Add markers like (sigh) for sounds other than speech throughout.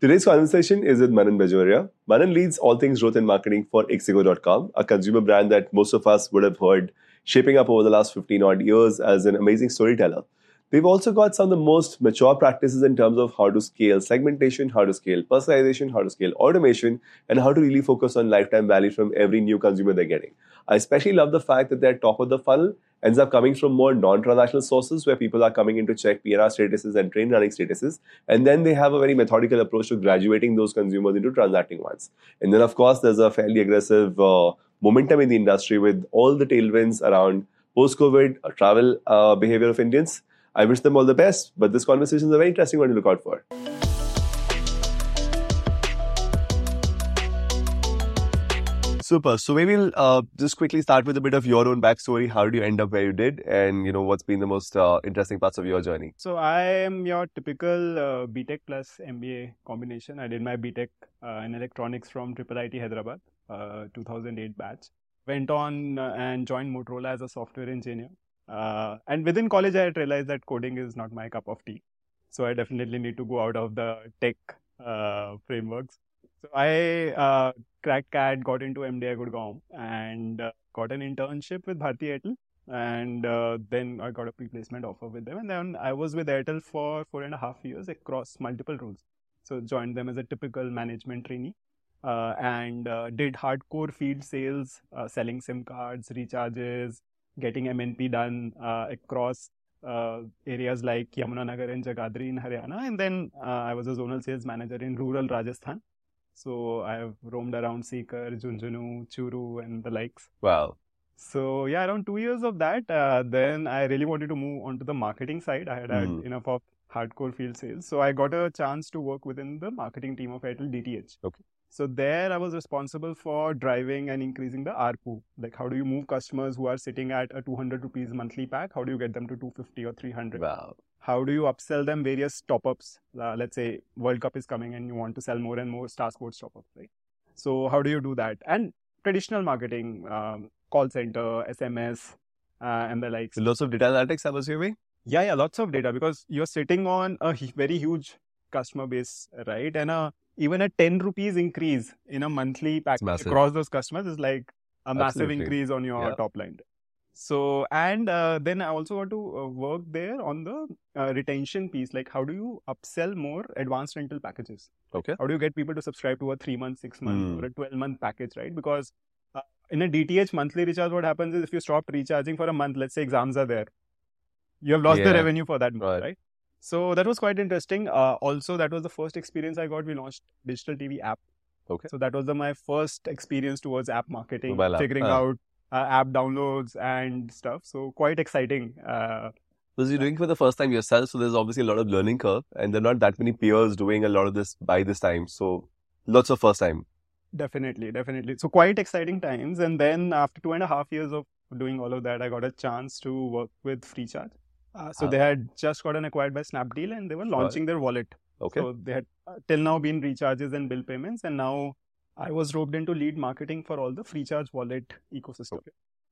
Today's conversation is with Manan Bajoria. Manan leads all things growth and marketing for Ixigo.com, a consumer brand that most of us would have heard shaping up over the last 15 odd years as an amazing storyteller. They've also got some of the most mature practices in terms of how to scale segmentation, how to scale personalization, how to scale automation, and how to really focus on lifetime value from every new consumer they're getting. I especially love the fact that they're top of the funnel ends up coming from more non-transactional sources where people are coming in to check PNR statuses and train running statuses. And then they have a very methodical approach to graduating those consumers into transacting ones. And then, of course, there's a fairly aggressive uh, momentum in the industry with all the tailwinds around post-COVID uh, travel uh, behavior of Indians. I wish them all the best, but this conversation is a very interesting one to look out for. Super. So maybe we'll uh, just quickly start with a bit of your own backstory. How did you end up where you did, and you know what's been the most uh, interesting parts of your journey? So I am your typical uh, BTech plus MBA combination. I did my BTech uh, in electronics from Triple IT Hyderabad, uh, 2008 batch. Went on uh, and joined Motorola as a software engineer. And within college, I had realized that coding is not my cup of tea. So I definitely need to go out of the tech frameworks. So I cracked CAT, got into MDI Gurgaon, and uh, got an internship with Bharti Airtel. And uh, then I got a pre-placement offer with them, and then I was with Airtel for four and a half years across multiple roles. So joined them as a typical management trainee, uh, and uh, did hardcore field sales, uh, selling SIM cards, recharges, getting MNP done uh, across areas like Yamunanagar and Jagadhri in Haryana. And then I was a zonal sales manager in rural Rajasthan so I have roamed around Sikar, Jhunjhunu, Churu, and the likes. Wow. So yeah, around two years of that, uh, then I really wanted to move on to the marketing side. I had mm. had enough of hardcore field sales, so I got a chance to work within the marketing team of Airtel DTH. Okay. So there, I was responsible for driving and increasing the ARPU. Like, how do you move customers who are sitting at a 200 rupees monthly pack? How do you get them to 250 or 300? Wow how do you upsell them various top ups? Uh, let's say World Cup is coming and you want to sell more and more Star Sports top ups, right? So, how do you do that? And traditional marketing, um, call center, SMS, uh, and the likes. Lots of data analytics, I'm assuming? Yeah, yeah, lots of data because you're sitting on a very huge customer base, right? And a, even a 10 rupees increase in a monthly pack across those customers is like a massive Absolutely. increase on your yeah. top line. So, and uh, then I also want to uh, work there on the uh, retention piece. Like, how do you upsell more advanced rental packages? Okay. How do you get people to subscribe to a three month, six month, mm. or a 12 month package, right? Because uh, in a DTH monthly recharge, what happens is if you stop recharging for a month, let's say exams are there, you have lost yeah. the revenue for that month, right? right? So, that was quite interesting. Uh, also, that was the first experience I got. We launched digital TV app. Okay. So that was the, my first experience towards app marketing, Mobile figuring app. out uh, app downloads and stuff. So quite exciting. Uh, because you're doing it for the first time yourself, so there's obviously a lot of learning curve, and there are not that many peers doing a lot of this by this time. So lots of first time. Definitely, definitely. So quite exciting times. And then after two and a half years of doing all of that, I got a chance to work with FreeCharge. Uh, so ah. they had just gotten acquired by Snapdeal, and they were launching their wallet. Okay. So they had uh, till now been recharges and bill payments, and now I was roped into lead marketing for all the free charge wallet ecosystem. Okay.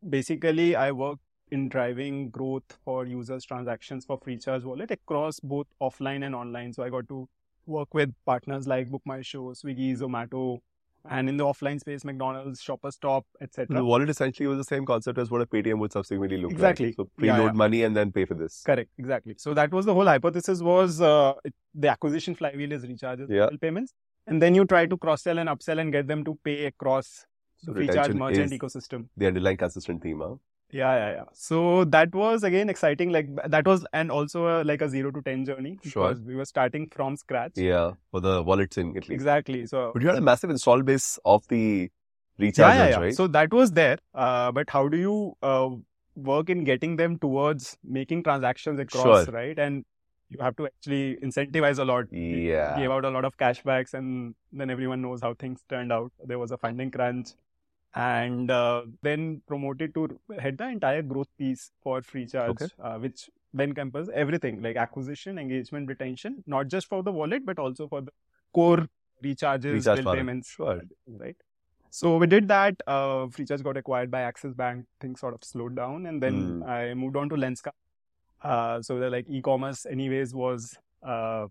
Basically, I work in driving growth for users' transactions for free charge wallet across both offline and online. So I got to work with partners like Book My Show, Swiggy, Zomato, and in the offline space, McDonald's, Shoppers Stop, etc. The wallet essentially was the same concept as what a Paytm would subsequently look exactly. like. So preload yeah, yeah. money and then pay for this. Correct, exactly. So that was the whole hypothesis was uh, it, the acquisition flywheel is recharges, yeah. payments and then you try to cross sell and upsell and get them to pay across the free charge merchant ecosystem. The underlying consistent theme, huh? Yeah, yeah, yeah. So that was again exciting. Like that was, and also a, like a zero to ten journey. Sure. We were starting from scratch. Yeah, for the wallet thing at least. Exactly. So, but you had a massive install base of the recharges, yeah, yeah, yeah. right? So that was there. Uh, but how do you uh, work in getting them towards making transactions across, sure. right? And you have to actually incentivize a lot. Yeah. Gave out a lot of cashbacks, and then everyone knows how things turned out. There was a funding crunch, and uh, then promoted to head the entire growth piece for FreeCharge, okay. uh, which then encompasses everything like acquisition, engagement, retention, not just for the wallet, but also for the core recharges, Recharge bill payments. Sure. Right. So we did that. Uh, FreeCharge got acquired by Axis Bank. Things sort of slowed down, and then mm. I moved on to Lenskart uh, so the like e-commerce anyways was uh,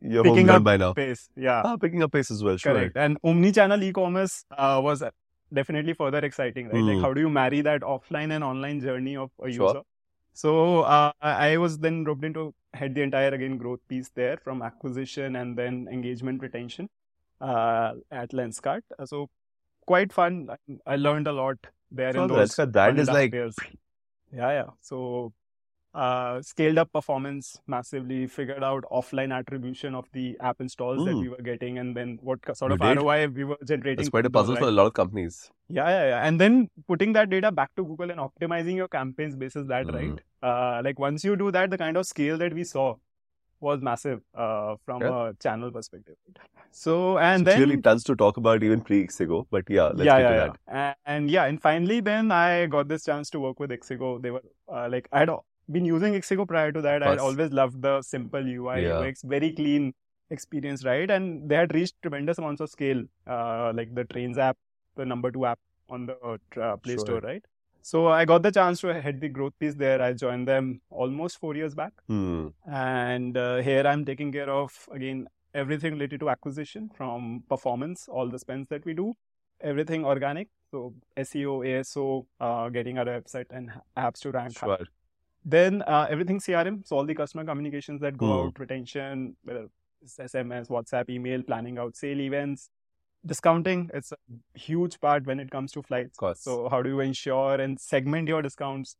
You're Picking up by now. pace. Yeah. Ah, picking up pace as well. Sure. Correct. And omni-channel e-commerce uh, was definitely further exciting, right? Like Hmm. how do you marry that offline and online journey of a Sure. user? So uh, I was then roped into head the entire again growth piece there from acquisition and then engagement retention uh, at Lenskart. So quite fun. I, learned a lot there So in those Lenskart one is and a half like- years. Yeah, yeah. So uh, scaled up performance massively, figured out offline attribution of the app installs that Hmm. we were getting, and then what sort of? ROI we were generating. It's quite a puzzle for a lot of companies. Yeah, yeah, yeah. And then putting that data back to Google and optimizing your campaigns basis that, Mhm. right? Uh, like once you do that, the kind of scale that we saw was massive uh, from Yeah. a channel perspective. So and So then clearly tons to talk about even pre Ixigo, but yeah, let's yeah, get yeah, to yeah. And, and yeah, and finally, then I got this chance to work with Ixigo. They were uh, like, I'd been using Ixigo prior to that. I'd always loved the simple UI, Yeah. UX, very clean experience, right? And they had reached tremendous amounts of scale, uh, like the Trains app, the number two app on the uh, uh, Play Sure. Store, right? So I got the chance to head the growth piece there. I joined them almost four years back. Hmm. And uh, here I'm taking care of, again, everything related to acquisition from performance, all the spends that we do, everything organic. So SEO, ASO, uh, getting our website and apps to rank. high. Then uh, everything CRM. So all the customer communications that go Hmm. out, retention, whether it's SMS, WhatsApp, email, planning out sale events, discounting. It's a huge part when it comes to flights. So how do you ensure and segment your discounts,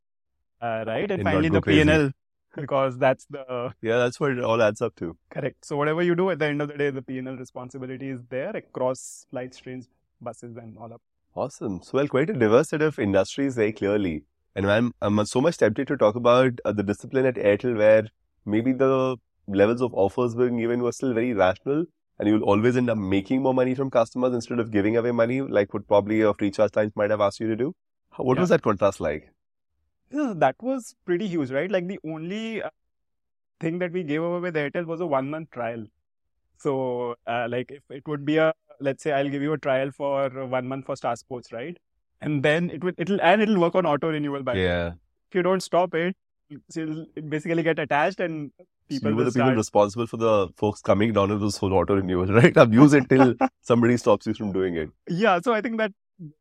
uh, right? And And finally the crazy. P&L because that's the (laughs) Yeah, that's what it all adds up to. Correct. So whatever you do at the end of the day, the P&L responsibility is there across flights, trains, buses, and all up. Awesome. So, well, quite a diverse set of industries very clearly. And I'm, I'm so much tempted to talk about uh, the discipline at Airtel where maybe the levels of offers being given were still very rational and you'll always end up making more money from customers instead of giving away money like what probably your free charge times might have asked you to do. What Yeah. was that contrast like? That was pretty huge, right? Like the only uh, thing that we gave away with Airtel was a one month trial. So, uh, like if it would be a, let's say I'll give you a trial for one month for Star Sports, right? And then it will, it'll, and it'll work on auto renewal by Yeah. If you don't stop it, it'll basically get attached and So people you were will the people responsible for the folks coming down with this whole auto renewal, (laughs) right? I've it till (laughs) somebody stops you from doing it. Yeah. So I think that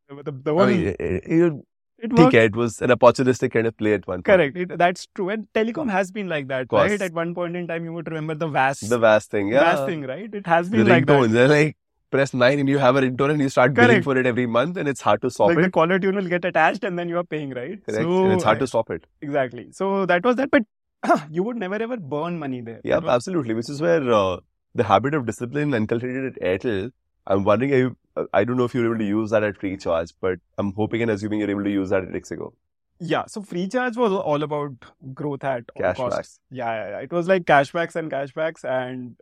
the, the I one, mean, it, it, it, it worked. it was an opportunistic kind of play at one point. Correct. It, that's true. And telecom has been like that, right? At one point in time, you would remember the VAS, The vast thing, yeah. VAS thing, right? It has the been like ringtones. that. They're like press nine and you have a ringtone and you start billing for it every month and it's hard to stop Like the it. caller tune will get attached and then you are paying, right? Correct. So and it's hard to stop it. exactly. So that was that, but (clears throat) you would never ever burn money there. Yeah, was- absolutely. Which is where uh, the habit of discipline inculcated at Airtel. I'm wondering, you, uh, I don't know if you're able to use that at free charge, but I'm hoping and assuming you're able to use that at Ixigo. yeah. So free charge was all about growth at all Cashbacks. Yeah, yeah, yeah. It was like cashbacks and cashbacks and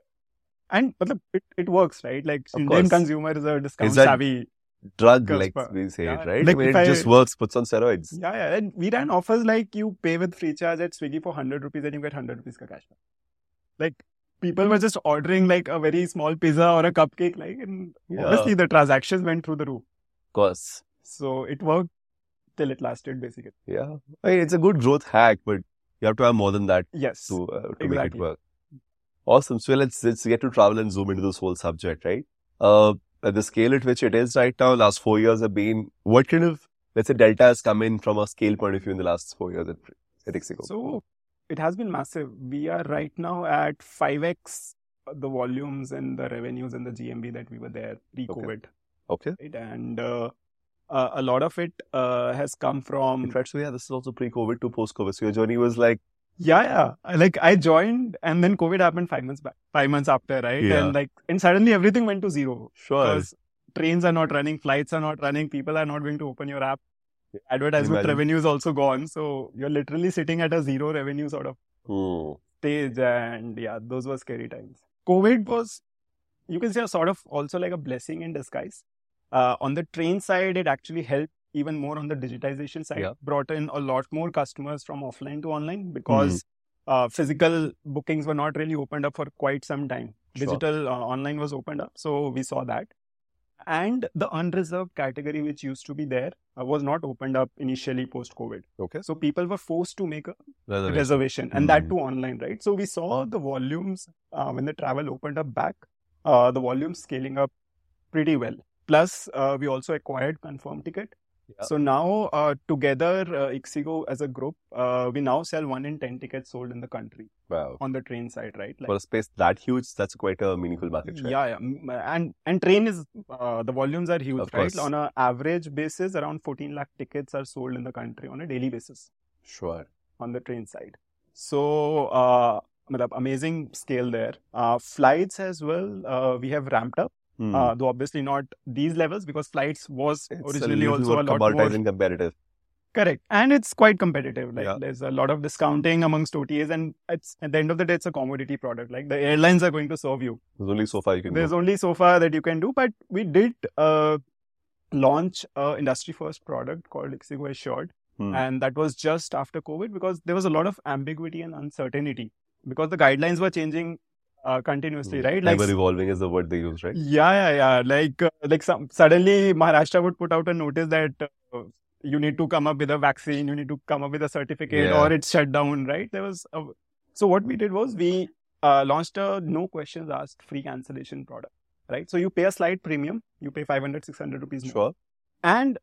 and but it, it works, right? Like Of Indian course. consumer is a discount that- savvy. Drug, like per- we say yeah, it, right? like I mean, it I- just works, puts on steroids. Yeah, yeah. And we ran offers like you pay with free charge at Swiggy for 100 rupees and you get 100 rupees ka cashback. Like people were just ordering like a very small pizza or a cupcake, like, and Yeah. obviously the transactions went through the roof. Of course. So it worked till it lasted, basically. Yeah. I mean, it's a good growth hack, but you have to have more than that Yes. to, uh, to make it Exactly. work. Awesome. So let's let's get to travel and zoom into this whole subject, right? Uh, at the scale at which it is right now, last four years have been what kind of let's say delta has come in from a scale point of view in the last four years at, at Ixigo? So it has been massive. We are right now at 5x the volumes and the revenues and the GMV that we were there pre-COVID. okay. Right? And uh, uh, a lot of it uh, has come from In fact, so yeah, this is also pre-COVID to post-COVID. So your journey was like, Yeah, yeah. Like I joined and then COVID happened five months back, five months after, right? Yeah. And like, and suddenly everything went to zero sure, because trains are not running, flights are not running, people are not going to open your app. Advertisement Imagine. revenue is also gone. So you're literally sitting at a zero revenue sort of Hmm. stage. And yeah, those were scary times. COVID was, you can say, sort of also like a blessing in disguise. Uh, on the train side, it actually helped even more on the digitization side. Yeah. Brought in a lot more customers from offline to online Mm-hmm. because uh, physical bookings were not really opened up for quite some time. Sure. Digital uh, online was opened up, so we saw that. and the unreserved category which used to be there uh, was not opened up initially post covid Okay. so people were forced to make a Reservation. reservation and that Mhm. too online right so we saw the volumes uh, when the travel opened up back uh, the volumes scaling up pretty well plus uh, we also acquired confirm ticket Yeah. so now uh, together uh, ixigo as a group uh, we now sell 1 in 10 tickets sold in the country Wow. on the train side right like For a space that huge, that's quite a meaningful market share. yeah, yeah, Mm, and and train is uh, the volumes are huge, Of right? course. On an average basis, around 14 lakh tickets are sold in the country on a daily basis Sure. on the train side. So, uh, amazing scale there. Uh, flights as well, uh, we have ramped up. Hmm. Uh, though obviously not these levels because flights was it's originally a also a lot more competitive. correct, and it's quite competitive. Like Yeah. there's a lot of discounting amongst OTAs, and it's at the end of the day, it's a commodity product. Like the airlines are going to serve you. There's only so far you can There's only so far that you can do, but we did uh, launch a industry first product called Ixigo Assured, Hmm. and that was just after COVID because there was a lot of ambiguity and uncertainty because the guidelines were changing uh, continuously, Hmm. right? Like Ever evolving is the word they use, right? yeah, yeah, yeah. Like uh, like some suddenly Maharashtra would put out a notice that uh, you need to come up with a vaccine, you need to come up with a certificate, Yeah. or it's shut down, right? There was a, so what we did was we uh, launched a no questions asked free cancellation product, right? So you pay a slight premium, you pay 500, 600 rupees more, Sure. and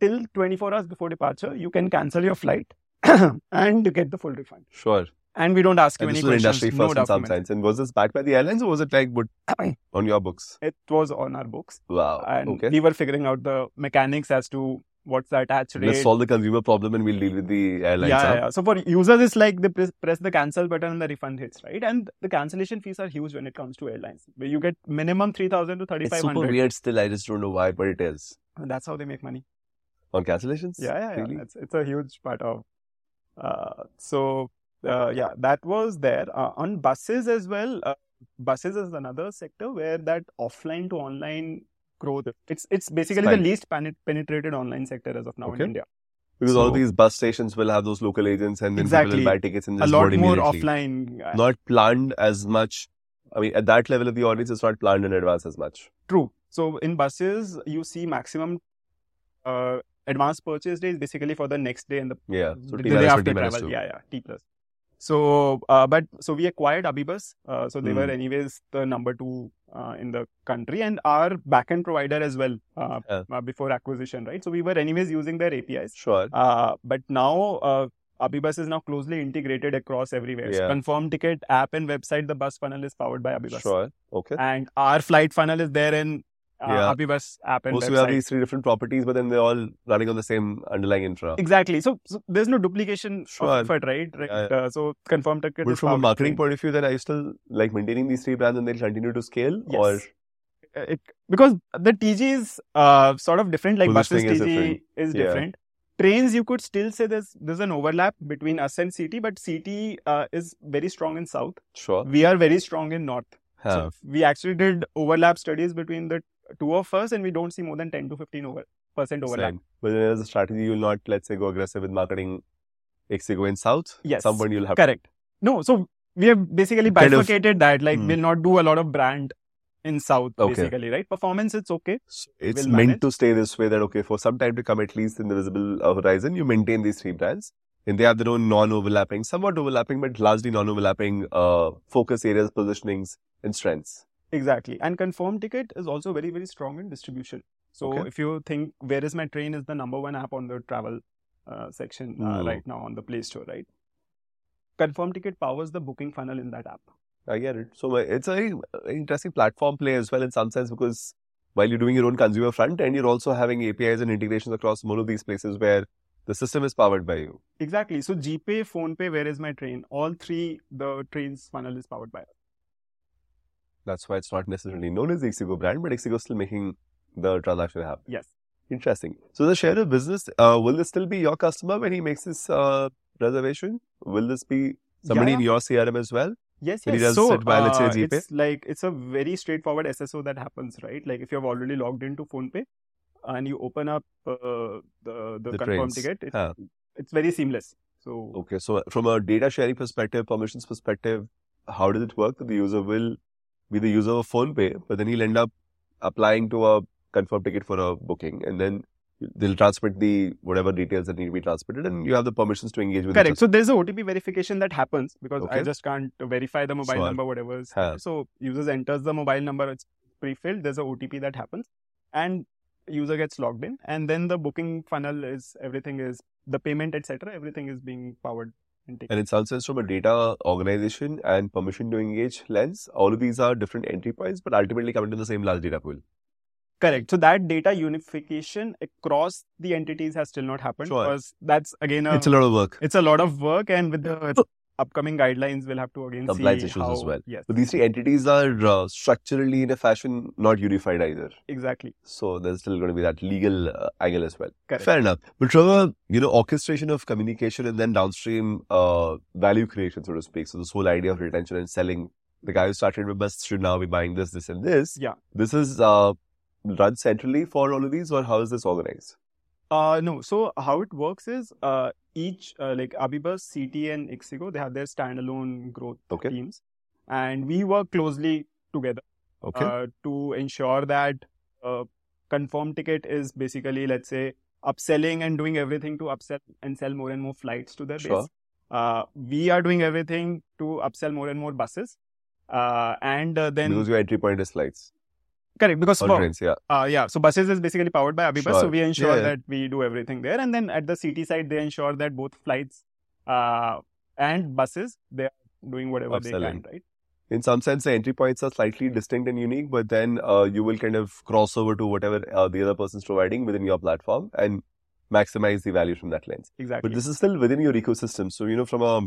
till 24 hours before departure, you can cancel your flight (clears throat) and you get the full refund. Sure. And we don't ask you And any this questions, industry no first in some sense. And was this backed by the airlines or was it like (clears throat) on your books? It was on our books. Wow. and okay. we were figuring out the mechanics as to what's the attach rate. Let's solve the consumer problem and we'll deal with the airlines. yeah, huh? yeah. So for users, it's like they press, the cancel button and the refund hits, right? And the cancellation fees are huge when it comes to airlines. Where you get minimum three thousand to 3500 It's super weird still. I just don't know why, but it is. And that's how they make money. On cancellations? Yeah, yeah, yeah. Really? It's it's a huge part of. Uh, so uh, yeah, that was there uh, on buses as well. Uh, buses is another sector where that offline to online growth. It's it's basically the least pen- penetrated online sector as of now Okay. in India. Because all these bus stations will have those local agents and then Exactly. people will buy tickets and A lot more offline. Not planned as much. I mean, at that level of the audience, it's not planned in advance as much. True. So in buses, you see maximum uh, advance purchase days basically for the next day and the, Yeah. So the T day after travel. Yeah, yeah, T plus. So, uh, but so we acquired AbhiBus. Uh, so they were Hmm. anyways the number two uh, in the country and our backend provider as well uh, Yeah. uh, before acquisition, right? So we were anyways using their APIs. Sure. Uh, but now uh, AbhiBus is now closely integrated across everywhere. So Yeah. confirm ticket app and website. The bus funnel is powered by AbhiBus Sure. Okay. and our flight funnel is there in uh, Yeah. AbhiBus app and Also, we have these three different properties, but then they're all running on the same underlying infra. Exactly. So, so there's no duplication Sure. of effort, right? Right. Yeah, Uh, so confirm ticket. But from a marketing point of view, then are you still like maintaining these three brands and they'll continue to scale? Yes. Uh, it, because the TG is uh, sort of different. Like buses Positioning is different. is Yeah. Trains, you could still say there's there's an overlap between us and CT, but CT uh, is very strong in south. sure. We are very strong in north. Huh. So we actually did overlap studies between the two of us, and we don't see more than 10 to 15 over percent overlap. Same. But then as a strategy, you'll not, let's say, go aggressive with marketing Ixigo in South. Yes. Some point you'll have Correct. No, so we have basically Kind of- bifurcated that. Like, Hmm. we'll not do a lot of brand in South, Okay. basically, right? Performance, it's okay. So it's will meant manage. to stay this way that, okay, for some time to come, at least in the visible uh, horizon, you maintain these three brands. And they have their own non-overlapping, somewhat overlapping, but largely non-overlapping uh, focus areas, positionings, and strengths. Exactly. And confirm ticket is also very, very strong in distribution. So Okay. if you think Where is My Train is the number one app on the travel uh, section uh, Hmm. right now on the Play Store, right? Confirm ticket powers the booking funnel in that app. I get it. So uh, it's a very uh, interesting platform play as well in some sense because while you're doing your own consumer front end, you're also having APIs and integrations across more of these places where the system is powered by you. Exactly. So GPay, PhonePe, Where is My Train? All three, the train's funnel is powered by us. That's why it's not necessarily known as the Ixigo brand, but Ixigo is still making the transaction happen. Yes. Interesting. So the share of business, uh, will this still be your customer when he makes his uh, reservation? Will this be somebody Yeah, in your CRM as well? Yes, When he yes. does So it via, let's say, uh, GPay? it's like it's a very straightforward SSO that happens, right? Like if you've already logged into PhonePe and you open up uh, the the, The confirm trains. ticket, it, Huh. it's very seamless. So Okay. So from a data sharing perspective, permissions perspective, how does it work that the user will be the user of PhonePe, but then he'll end up applying to a confirm ticket for a booking, and then they'll transmit the whatever details that need to be transmitted, and you have the permissions to engage with. Correct. So there's a OTP verification that happens because I just can't verify the mobile Sure. number, whatever is. Huh. So users enters the mobile number, it's pre-filled. There's a OTP that happens, and user gets logged in, and then the booking funnel is everything is the payment, etc. Everything is being powered and taken. And it sounds sense from a data organization and permission to engage lens. All of these are different entry points, but ultimately come into the same large data pool. Correct. So that data unification across the entities has still not happened Sure. because that's again a, it's a lot of work. it's a lot of work, and with the upcoming guidelines, we'll have to again Compliance see issues how, as well. Yes, But these three entities are uh, structurally in a fashion not unified either. exactly. So there's still going to be that legal uh, angle as well. Correct. Fair enough. But Trevor, you know, orchestration of communication and then downstream uh, value creation, so to speak. So this whole idea of retention and selling, the guy who started with us should now be buying this, this, and this. Yeah. This is uh, run centrally for all of these, or how is this organized? Uh, no. So how it works is uh, each uh, like AbhiBus, CT, and Ixigo they have their standalone growth Okay. teams, and we work closely together Okay. uh, to ensure that uh, confirm ticket is basically let's say upselling and doing everything to upsell and sell more and more flights to their Sure. base. Uh, we are doing everything to upsell more and more buses, uh, and uh, then because your entry point is flights correct because or for, trains, yeah. uh, yeah, so buses is basically powered by AbhiBus, so we ensure Yeah, that we do everything there, and then at the CT side, they ensure that both flights uh, and buses they are doing whatever they can, right? In some sense, the entry points are slightly distinct and unique, but then uh, you will kind of cross over to whatever uh, the other person's providing within your platform and maximize the value from that lens. Exactly. But this is still within your ecosystem. So, you know, from a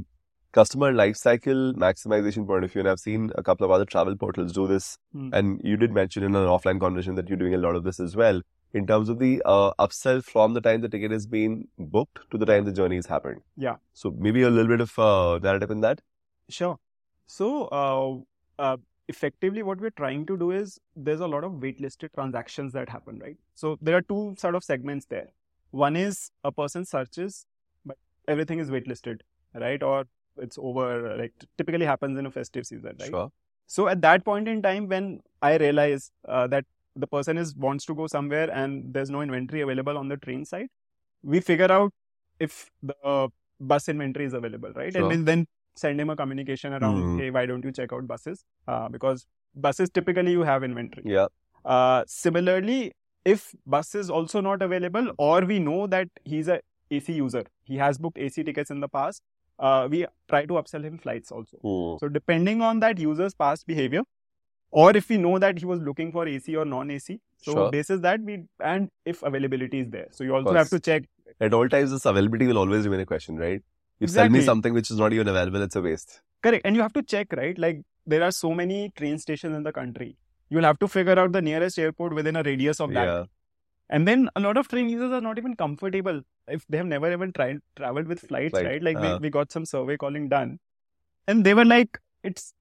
customer lifecycle maximization point of view, and I've seen a couple of other travel portals do this, Hmm. and you did mention in an offline conversation that you're doing a lot of this as well, in terms of the uh, upsell from the time the ticket has been booked to the time the journey has happened. Yeah. So maybe a little bit of uh, narrative in that. Sure. So, uh, uh, effectively, what we're trying to do is there's a lot of waitlisted transactions that happen, right? So, there are two sort of segments there. One is a person searches, but everything is waitlisted, right? Or it's over, like typically happens in a festive season, right? Sure. So, at that point in time, when I realize uh, that the person is wants to go somewhere and there's no inventory available on the train side, we figure out if the uh, bus inventory is available, right? Sure. And then- send him a communication around, Hmm. hey, why don't you check out buses? Uh, because buses typically you have inventory. Yeah. Uh, similarly, if bus is also not available, or we know that he's a AC user, he has booked AC tickets in the past, uh, we try to upsell him flights also. Hmm. So depending on that user's past behavior, or if we know that he was looking for AC or non-AC, so Sure. basis that we and if availability is there, so you also have to check. At all times, this availability will always remain a question, right? You sell me something which is not even available, it's a waste. Correct, and you have to check, right? Like there are so many train stations in the country. You'll have to figure out the nearest airport within a radius of that. Yeah. And then a lot of train users are not even comfortable if they have never even tried traveled with flights, Flight, right? Like uh-huh. we, we got some survey calling done, and they were like, it's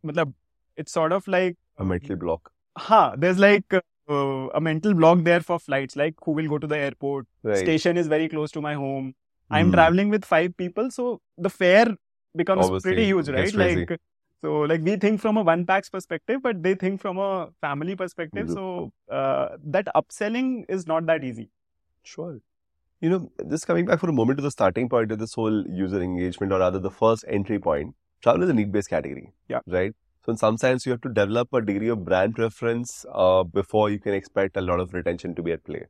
it's sort of like A mental block. ha, there's like uh, a mental block there for flights, like who will go to the airport. Right. Station is very close to my home. I'm Hmm. traveling with five people, so the fare becomes Obviously, pretty huge, right? Like so, like we think from a one packs perspective, but they think from a family perspective. Mhm. So uh, that upselling is not that easy. Sure. You know, just coming back for a moment to the starting point of this whole user engagement, or rather the first entry point, travel is a need based category. Yeah. Right? So, in some sense, you have to develop a degree of brand preference uh, before you can expect a lot of retention to be at play.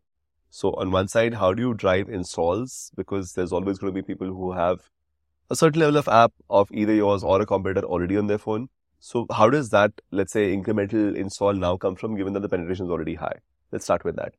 So, on one side, how do you drive installs? Because there's always going to be people who have a certain level of app of either yours or a competitor already on their phone. So, how does that, let's say, incremental install now come from, given that the penetration is already high? Let's start with that.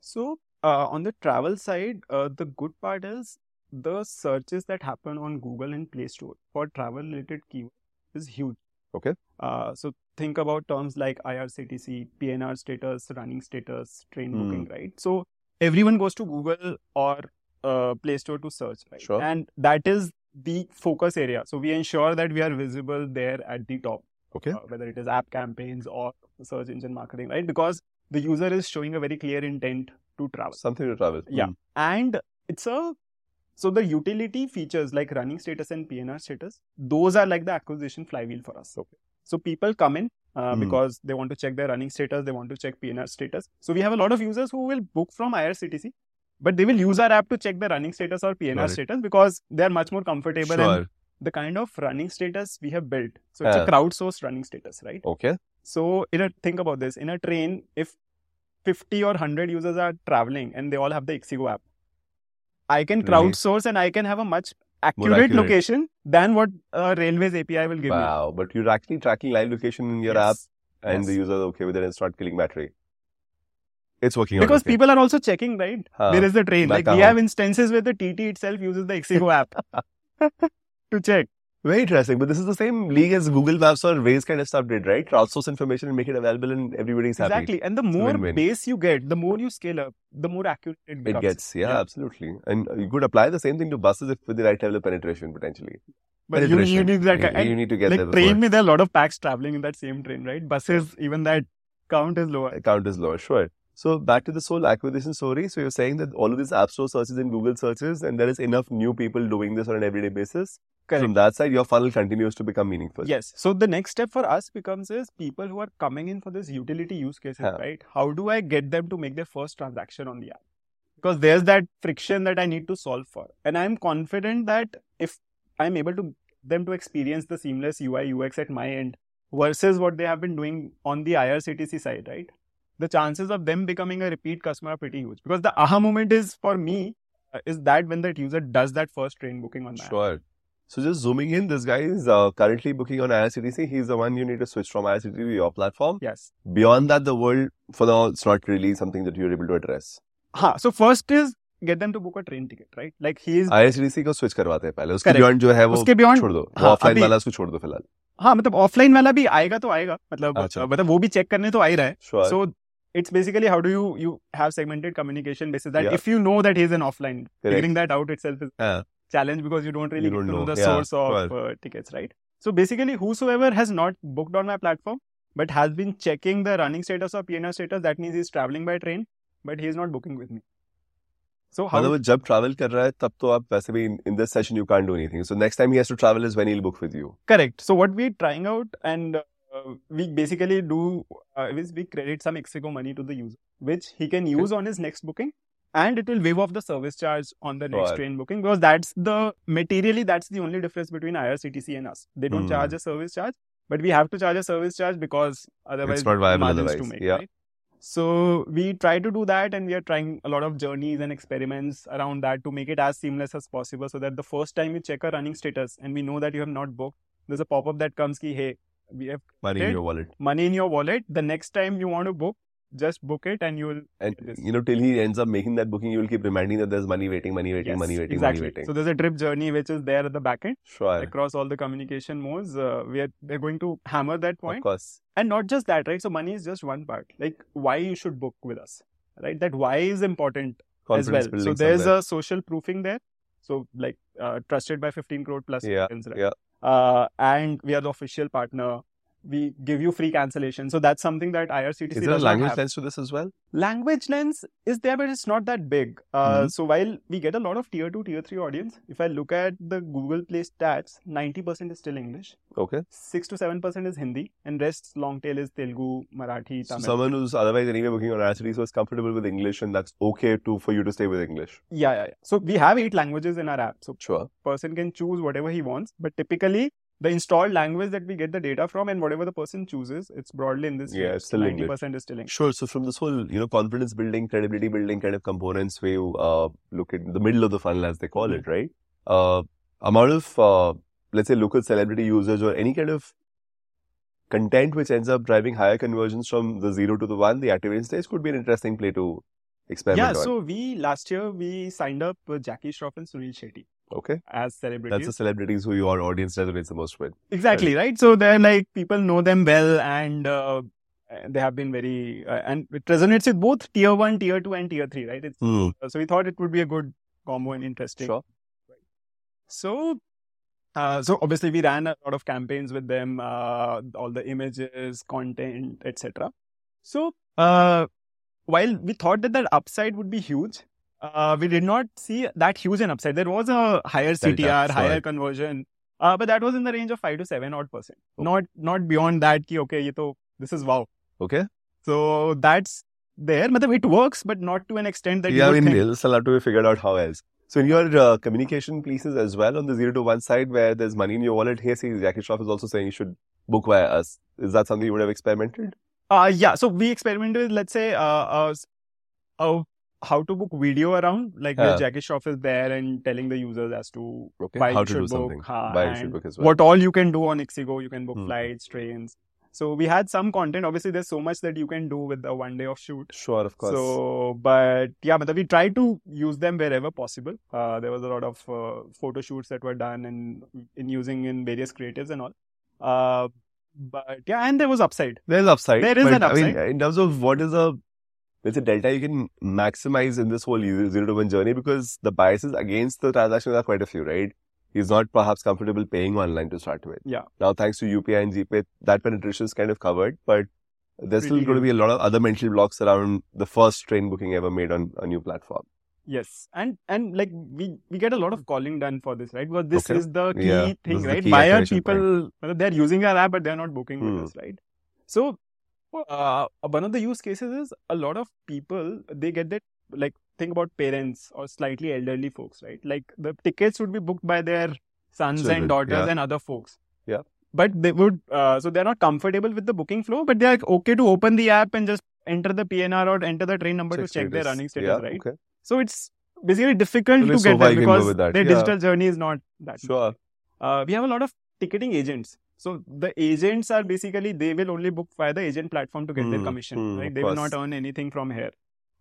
So uh, on the travel side, uh, the good part is the searches that happen on Google and Play Store for travel related keywords is huge. Okay. Uh, so think about terms like IRCTC, PNR status, running status, train Hmm. booking, right? So everyone goes to Google or uh, Play Store to search, right? Sure. And that is the focus area. So we ensure that we are visible there at the top Okay. uh, whether it is app campaigns or search engine marketing, right? Because the user is showing a very clear intent to travel. Something to travel. Yeah. Hmm. And it's a so the utility features like running status and PNR status, those are like the acquisition flywheel for us. Okay. So people come in, uh, Hmm. because they want to check their running status, they want to check PNR status. So we have a lot of users who will book from IRCTC, but they will use our app to check the running status or PNR status because they are much more comfortable Sure. and the kind of running status we have built. So it's Yeah. a crowdsourced running status, right? Okay. So in a think about this in a train, if 50 or 100 users are traveling and they all have the Ixigo app, I can Really? crowdsource and I can have a much accurate, accurate. location than what uh, Railways API will give me. Wow. But you're actually tracking live location in your app Yes. and the Yes. user is okay with it and it's not killing battery. It's working out Because okay. people are also checking, right? Huh. There is the train. Like Back we have instances where the TT itself uses the Ixigo app (laughs) to check. Very interesting. But this is the same league as Google Maps or Waze kind of stuff did, right? Crowdsource information and make it available and everybody's happy. Exactly. And the more win-win. base you get, the more you scale up, the more accurate it becomes. It gets, yeah, Yeah. absolutely. And you could apply the same thing to buses if with the right level of penetration, potentially. But you, you need that You- you need to get like there train me, there are a lot of packs traveling in that same train, right? Buses, even that count is lower. Count is lower, sure. So back to this whole acquisition story. So you're saying that all of these app store searches and Google searches, and there is enough new people doing this on an everyday basis. Correct. From that side, your funnel continues to become meaningful. Yes. So the next step for us becomes is people who are coming in for this utility use cases, right? How do I get them to make their first transaction on the app? Because there's that friction that I need to solve for. And I'm confident that if I'm able to get them to experience the seamless UI UX at my end versus what they have been doing on the IRCTC side, right? The chances of them becoming a repeat customer are pretty huge. Because the aha moment is for me uh, is that when that user does that first train booking on the app. Sure. So just zooming in, this guy is uh, currently booking on IRCTC. He's the one you need to switch from IRCTC to your platform. Yes. Beyond that, the world, for now, it's not really something that you're able to address. हाँ so first is get them to book a train ticket right like he is IRCTC को switch करवाते हैं पहले उसके Correct. beyond जो है वो उसके beyond छोड़ दो वो हाँ, ऑफलाइन अभी- वाला उसको छोड़ दो फिलहाल हाँ मतलब ऑफलाइन वाला भी आएगा तो आएगा मतलब अच्छा। मतलब वो भी चेक करने तो आ ही रहा है Sure. so it's basically how do you you have segmented communication basis that Yeah. if you know that he's an offline Correct. figuring that out itself is Yeah. a challenge because you don't really You get don't to know, know. the Yeah, source of uh, tickets right so basically whosoever has not booked on my platform but has been checking the running status or PNR status that means he's traveling by train but he is not booking with me so how मतलब वो जब travel कर रहा है तब तो आप वैसे भी in this session you can't do anything so next time he has to travel is when he will book with you Correct. So what we're trying out, and uh, we basically do uh, is we credit some Ixigo money to the user, which he can use on his next booking, and it will waive off the service charge on the next Right. train booking because that's the materially that's the only difference between IRCTC and us. They don't Hmm. charge a service charge, but we have to charge a service charge because otherwise it's not viable margins to otherwise. make. Yeah. Right? So we try to do that, and we are trying a lot of journeys and experiments around that to make it as seamless as possible, so that the first time you check a running status and we know that you have not booked, there's a pop-up that comes ki, hey, we have money in your wallet money in your wallet. The next time you want to book, just book it and you will. and you know till he ends up making that booking you will keep reminding that there's money waiting money waiting Yes, money waiting exactly. money waiting So there's a trip journey which is there at the back end sure across all the communication modes. Uh, we are we're going to hammer that point of course and not just that, right? So money is just one part. Like why you should book with us, right? That why is important as well. So there's somewhere. a social proofing there. So like uh, trusted by 15 crore plus Yeah, right? yeah. Uh, and we are the official partner. We give you free cancellation. So that's something that IRCTC is there a language lens to this as well? Language lens is there but it's not that big. Uh, Mhm. so while we get a lot of tier 2 tier 3 audience if i look at the google play stats 90% is still english. Okay. 6 to 7% is hindi and rest long tail is telugu marathi so tamil. someone who's otherwise anyway working on IRCTC so is comfortable with English and that's okay too for you to stay with English. Yeah, yeah yeah. So we have eight languages in our app. So sure. person can choose whatever he wants but typically the installed language that we get the data from and whatever the person chooses it's broadly in this Yeah, range. it's still 90% English. is still english Sure. So from this whole, you know, confidence building, credibility building kind of components where you uh, look at the middle of the funnel, as they call it, right? Uh, amount of, uh, let's say, local celebrity users or any kind of content which ends up driving higher conversions from the zero to the one, the activation stage could be an interesting play to experiment yeah on. so we last year we signed up uh, jackie shroff and sunil shetty okay. as celebrities That's the celebrities who your audience resonates the most with. Exactly, right? So they're like people know them well and uh, they have been very, uh, and it resonates with both tier one, tier two, and tier three, right? It's, Hmm. so we thought it would be a good combo and interesting. Sure. So, uh, so obviously we ran a lot of campaigns with them, uh, all the images, content, etc. So, uh, while we thought that that upside would be huge, uh, we did not see that huge an upside. There was a higher CTR, sure. higher conversion, Uh, but that was in the range of five to seven odd percent. Okay. Not not beyond that. Ki, okay, ye to, this is wow. Okay. So that's there. Matlab, it works, but not to an extent that yeah, you would mean, think. still have to be figured out how else. So in your uh, communication pieces as well on the zero to one side where there's money in your wallet, here see Jackie Shroff is also saying you should book via us. Is that something you would have experimented? Uh, yeah. So we experimented with, let's say, uh, uh, uh, how to book video around, like Yeah. Jackie Shroff is there and telling the users as to Okay. why how you to should do book, something. ha, Why you should book as well. what all you can do on Ixigo. You can book Hmm. flights, trains. So we had some content. Obviously, there's so much that you can do with the one day of shoot. Sure, of course. So, but yeah, but we tried to use them wherever possible. Uh, there was a lot of uh, photo shoots that were done and in using in various creatives and all. Uh, but yeah, and there was upside. There's upside. There is but, an I mean, upside. in terms of what is a there's a delta you can maximize in this whole zero to one journey because the biases against the transactions are quite a few, right? He's not perhaps comfortable paying online to start with. Yeah. Now, thanks to UPI and GPay, that penetration is kind of covered, but there's still going to be a lot of other mental blocks around the first train booking ever made on a new platform. Yes, and and like we we get a lot of calling done for this, right? Because this Okay. is the key Yeah, thing, right? key Why are people well, they're using our app but they're not booking Hmm. with us, right? So uh, one of the use cases is a lot of people they get that like think about parents or slightly elderly folks, right? Like the tickets would be booked by their sons Children, and daughters yeah. and other folks. Yeah. But they would uh, so they're not comfortable with the booking flow, but they're okay to open the app and just enter the PNR or enter the train number to check their running status, yeah, right? Okay. So it's basically difficult So to get there you can go because their yeah. digital journey is not that. Sure. Uh, we have a lot of ticketing agents. So the agents are basically they will only book via the agent platform to get their Hmm, commission, hmm, right? of They will course. not earn anything from here.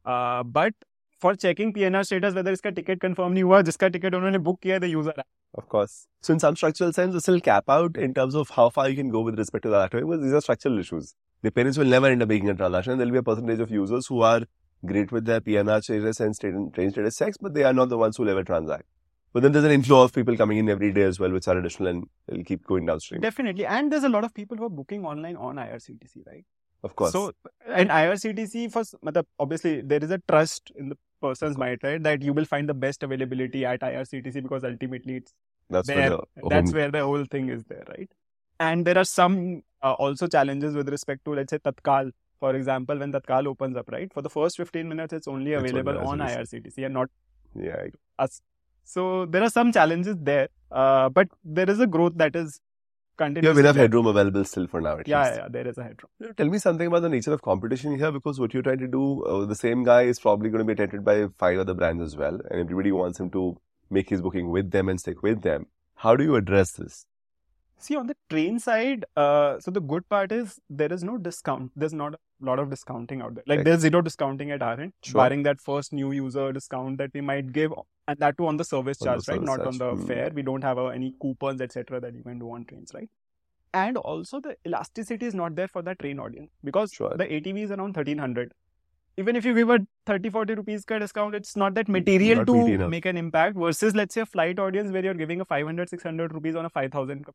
Uh, but for checking PNR status, whether इसका ticket confirm नहीं हुआ, जिसका ticket उन्होंने book किया है, the user app. Of course. So in some structural sense, it's still cap out in terms of how far you can go with respect to that activity because these are structural issues. The parents will never end up making a transaction. There'll be a percentage of users who are great with their PNR status and state, train status checks, but they are not the ones who will ever transact. But then there's an inflow of people coming in every day as well, which are additional and it'll keep going downstream. Definitely, and there's a lot of people who are booking online on IRCTC, right? Of course. So, and IRCTC for obviously there is a trust in the person's mind, right? That you will find the best availability at IRCTC because ultimately it's that's there. where the That's where the whole thing is there, right? And there are some uh, also challenges with respect to, let's say, Tatkal. For example, when Tatkal opens up, right? For the first 15 minutes, it's only available on IRCTC. IRCTC and not yeah, us. So there are some challenges there, uh, but there is a growth that is continuous. you have enough headroom available still for now at Yeah, least. yeah, there is a headroom. Tell me something about the nature of competition here because what you're trying to do, uh, the same guy is probably going to be attended by five other brands as well, and everybody wants him to make his booking with them and stick with them. How do you address this? See, on the train side, uh, so the good part is there is no discount. There's not a lot of discounting out there. Like Right. there's zero discounting at our end, Sure. barring that first new user discount that we might give, and that too on the service On the charge, right? service Not charge. on the Hmm. fare. We don't have uh, any coupons, etc., that you can do on trains, right? And also the elasticity is not there for that train audience because Sure. the ATV is around 1300. Even if you give a 30 40 rupees ka discount, it's not that material Not to make an impact versus, let's say, a flight audience where you're giving a 500 600 rupees on a 5000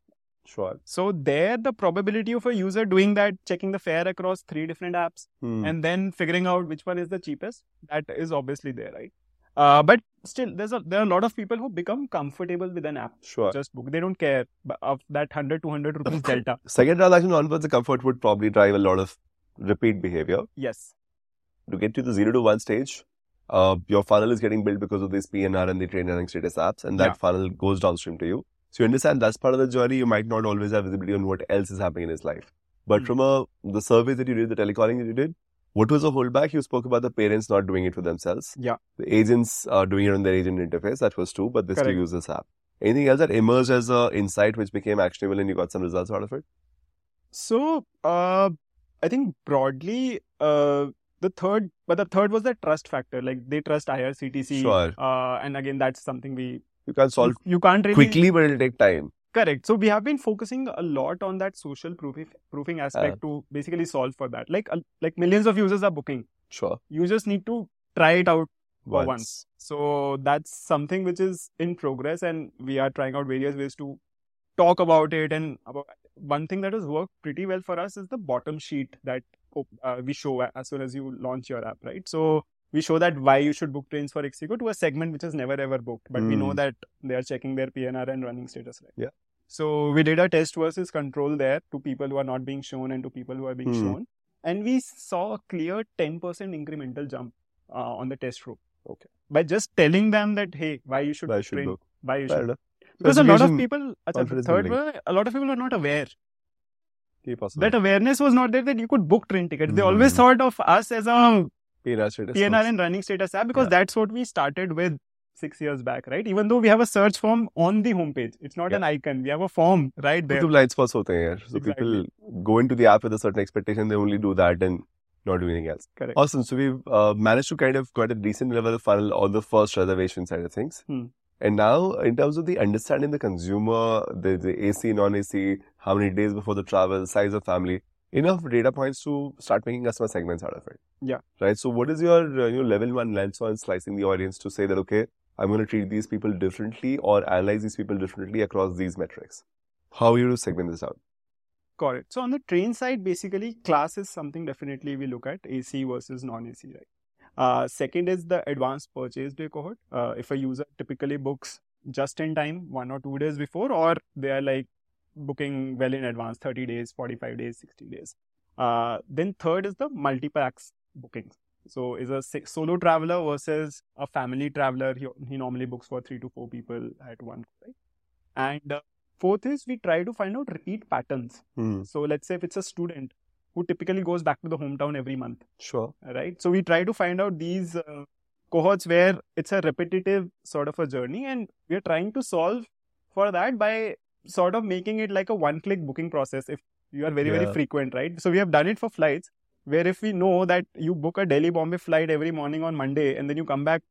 Sure. so there, the probability of a user doing that, checking the fare across three different apps, Hmm. and then figuring out which one is the cheapest, that is obviously there, right? Uh, but still, there's a there are a lot of people who become comfortable with an app. Sure. Just book. They don't care of that 100, 200 rupees delta. Second transaction onwards, the comfort would probably drive a lot of repeat behavior. Yes. To get to the zero to one stage, uh, your funnel is getting built because of this PNR and the train running status apps, and that Yeah. funnel goes downstream to you. So you understand that's part of the journey. You might not always have visibility on what else is happening in his life. But Hmm. from a the survey that you did, the telecalling that you did, what was the holdback? You spoke about the parents not doing it for themselves. Yeah. The agents are doing it on their agent interface. That was true, but they still use this app. Anything else that emerged as a insight which became actionable and you got some results out of it? So uh, I think broadly, uh, the third, but the third was the trust factor. Like they trust IRCTC. Sure. Uh, and again, that's something we You can solve you, can't really quickly, but it'll take time. Correct. So we have been focusing a lot on that social proofing, proofing aspect to basically solve for that. Like uh, like millions of users are booking. Sure. You just need to try it out Once. once. So that's something which is in progress, and we are trying out various ways to talk about it. And about one thing that has worked pretty well for us is the bottom sheet that uh, we show as soon as you launch your app, right? So we show that why you should book trains for Ixigo to a segment which is never ever booked, but mm. we know that they are checking their PNR and running status, right? Yeah. So we did a test versus control there to people who are not being shown and to people who are being mm. shown, and we saw a clear 10% incremental jump uh, on the test row. Okay. By just telling them that hey, why you should why train, book. why you should. Because a lot of people, third, a lot of people are not aware. That awareness was not there that you could book train tickets. Mm. They always thought of us as a PNR status. PNR and running status app because yeah. that's what we started with six years back, right? Even though we have a search form on the homepage, it's not yeah. an icon. We have a form right there. The blind spots so exactly. people go into the app with a certain expectation. They only do that and not do anything else. Correct. Awesome. So we've uh, managed to kind of quite a decent level of funnel on the first reservation side of things. Hmm. And now, in terms of the understanding the consumer, the, the AC, non-AC, how many days before the travel, size of family, enough data points to start making customer segments out of it. Yeah. Right. So what is your, uh, your level one lens on slicing the audience to say that, okay, I'm going to treat these people differently or analyze these people differently across these metrics? How are you to segment this out? Got it. So on the train side, basically, class is something definitely we look at AC versus non-AC, right? Uh, second is the advanced purchase day cohort. Uh, if a user typically books just in time, one or two days before, or they are like booking well in advance, 30 days, 45 days, 60 days. Uh, then third is the multi-packs bookings. So is a solo traveler versus a family traveler. He, he normally books for three to four people at one, right? And uh, fourth is we try to find out repeat patterns. Hmm. So let's say if it's a student who typically goes back to the hometown every month, Sure. right? So we try to find out these uh, cohorts where it's a repetitive sort of a journey, and we are trying to solve for that by sort of making it like a one-click booking process. If you are very very frequent, right? So we have done it for flights where if we know that you book a Delhi Bombay flight every morning on Monday and then you come back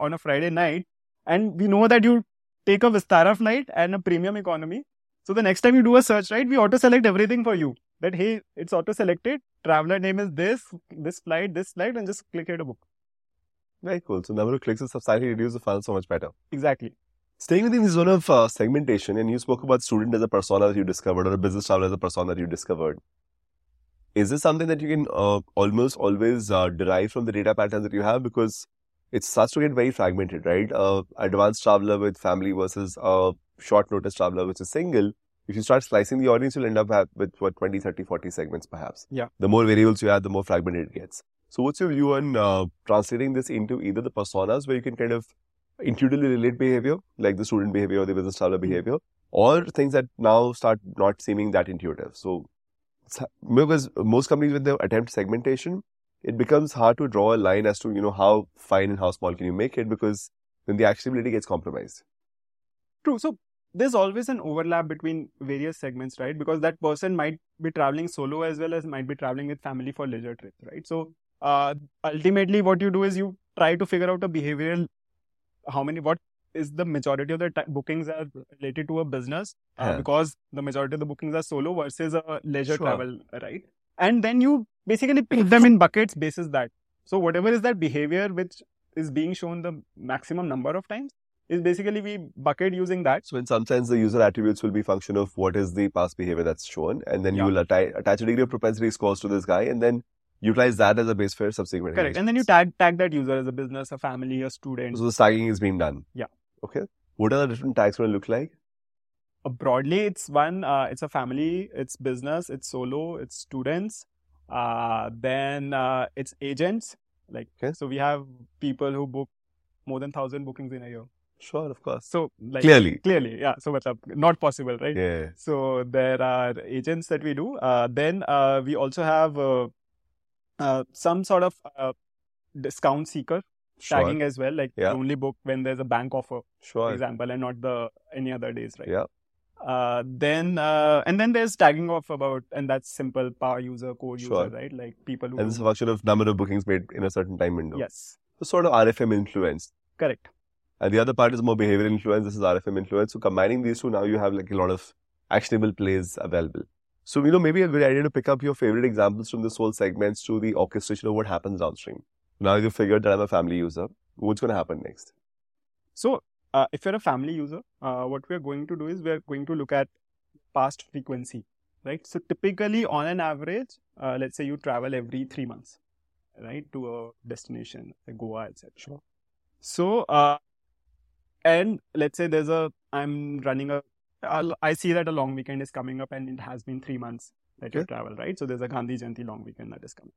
on a Friday night, and we know that you take a Vistara flight and a premium economy. So the next time you do a search, right, we auto select everything for you. That hey, it's auto selected. Traveler name is this, this flight, this flight, and just click here to book. Very cool. So number of clicks will substantially reduced the funnel so much better. Exactly. Staying within the zone of uh, segmentation, and you spoke about student as a persona that you discovered, or a business traveler as a persona that you discovered. Is this something that you can uh, almost always uh, derive from the data patterns that you have? Because it starts to get very fragmented, right? Uh, advanced traveler with family versus a short notice traveler which is single. If you start slicing the audience, you'll end up with what 20, 30, 40 segments perhaps. Yeah. The more variables you add, the more fragmented it gets. So, what's your view on uh, translating this into either the personas where you can kind of intuitively relate behavior, like the student behavior or the business traveler behavior, or things that now start not seeming that intuitive. So, because most companies, when they attempt segmentation, it becomes hard to draw a line as to you know how fine and how small can you make it because then the actionability gets compromised. True. So there's always an overlap between various segments, right? Because that person might be traveling solo as well as might be traveling with family for leisure trips, right? So uh, ultimately, what you do is you try to figure out a behavioral, how many, what is the majority of the ti bookings are related to a business uh, Yeah. because the majority of the bookings are solo versus a leisure Sure. travel, right? And then you basically pick them in buckets basis that. So whatever is that behavior which is being shown the maximum number of times is basically we bucket using that. So in some sense, the user attributes will be function of what is the past behavior that's shown, and then Yeah. you will atta- attach a degree of propensity scores to this guy, and then utilize that as a base for subsequent. Correct. And then you tag tag that user as a business, a family, a student. So the tagging is being done. Yeah. Okay. What are the different tags going to look like? Uh, broadly, it's one, uh, it's a family, it's business, it's solo, it's students. Uh, then uh, it's agents. Like Okay. so, we have people who book more than thousand bookings in a year. Sure, of course. So like Clearly. clearly, yeah. So what's up? Not possible, right? Yeah. So there are agents that we do. Uh, then uh, we also have uh, uh, some sort of uh, discount seeker Sure. tagging as well. Like Yeah. only book when there's a bank offer, for Sure. example, and not the any other days, right? Yeah. Uh, then uh, and then there's tagging of about and that's simple power user, core Sure. user, right? Like people who And this is a function of number of bookings made in a certain time window. yes, So sort of RFM influence. correct. And the other part is more behavioral influence. This is RFM influence. So combining these two, now you have like a lot of actionable plays available. So, you know, maybe a good idea to pick up your favorite examples from this whole segments to the orchestration of what happens downstream. Now you figured that I'm a family user. What's going to happen next? So, uh, if you're a family user, uh, what we are going to do is we are going to look at past frequency, right? So, typically, on an average, uh, let's say you travel every three months, right, to a destination, like Goa, etc. So, uh, and let's say there's a I'm running a I see that a long weekend is coming up and it has been three months that you travel, right? So there's a Gandhi Jayanti long weekend that is coming.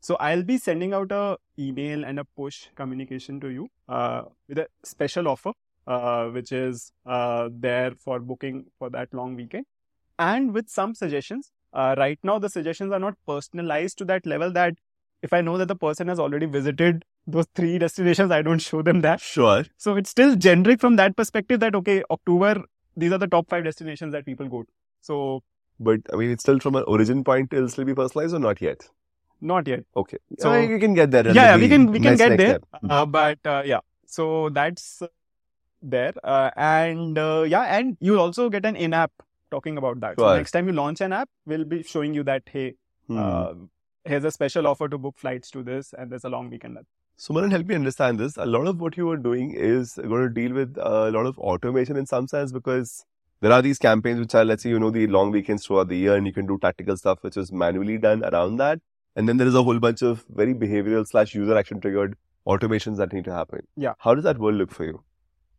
So I'll be sending out a email and a push communication to you uh, with a special offer, uh, which is uh, there for booking for that long weekend, and with some suggestions. Uh, right now, the suggestions are not personalized to that level that if I know that the person has already visited those three destinations, I don't show them that. Sure. So it's still generic from that perspective that okay, October, these are the top five destinations that people go to. So But I mean, it's still from an origin point, it'll still be personalized or not yet? not yet. Okay. So- you can get there. yeah, yeah, we can we can get there. Uh, but uh, yeah, so that's uh, there. Uh, and uh, yeah, and you'll also get an in-app talking about that. So next time you launch an app, we'll be showing you that hey, Hmm. uh, here's a special offer to book flights to this, and there's a long weekend. So, Manan, help me understand this. A lot of what you are doing is going to deal with a lot of automation in some sense because there are these campaigns which are, let's say, you know, the long weekends throughout the year and you can do tactical stuff which is manually done around that. And then there is a whole bunch of very behavioral slash user action triggered automations that need to happen. Yeah. How does that world look for you?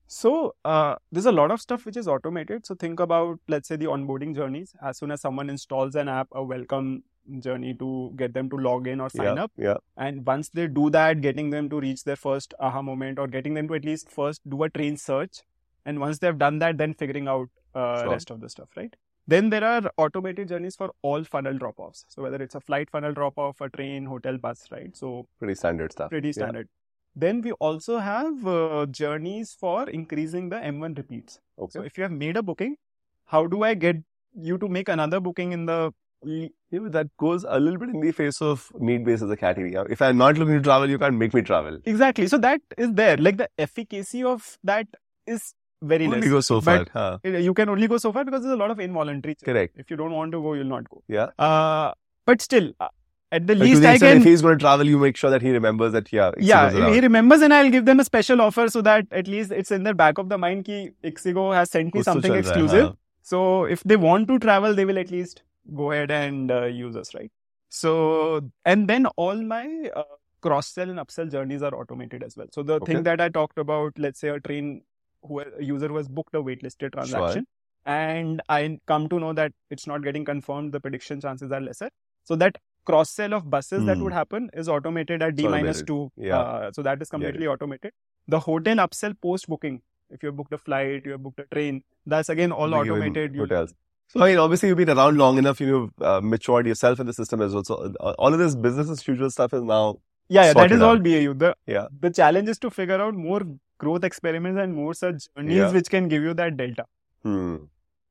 So uh, there's a lot of stuff which is automated. So think about let's say the onboarding journeys. As soon as someone installs an app, a welcome journey to get them to log in or sign yeah. up. Yeah. And once they do that, getting them to reach their first aha moment or getting them to at least first do a train search. And once they've done that, then figuring out uh, Sure. rest of the stuff, right? Then there are automated journeys for all funnel drop offs. So whether it's a flight funnel drop off, a train, hotel, bus, right? So Pretty standard stuff. pretty Yeah. standard. Then we also have uh, journeys for increasing the M1 repeats. Okay. So if you have made a booking, how do I get you to make another booking in the you know, that goes a little bit in the face of need based as a category. If I'm not looking to travel, you can't make me travel. Exactly. So that is there. Like the efficacy of that is very only less. Go so far. Huh. You can only go so far because there's a lot of involuntary. Correct. If you don't want to go, you'll not go. Yeah. Uh, but still, uh, at the but least the I can. If he's going to travel, you make sure that he remembers that. Yeah. Yeah, he remembers, and I'll give them a special offer so that at least it's in their back of the mind. that Ixigo has sent me something exclusive. Hai, huh. So if they want to travel, they will at least go ahead and uh, use us, right? So and then all my uh, cross sell and upsell journeys are automated as well. So the Okay. thing that I talked about, let's say a train who a user who has booked a waitlisted transaction, and I come to know that it's not getting confirmed, the prediction chances are lesser. So that cross sell of buses that Hmm. would happen is automated at D two. Yeah. Uh, so that is completely automated. The hotel upsell post booking. If you have booked a flight, you have booked a train, that's again all automated. You- hotels. So, I mean, obviously, you've been around long enough, you've uh, matured yourself in the system as well. So, uh, all of this business as usual stuff is now. Yeah, yeah, that is all out. BAU. The Yeah. the challenge is to figure out more growth experiments and more such journeys Yeah. which can give you that delta. Hmm.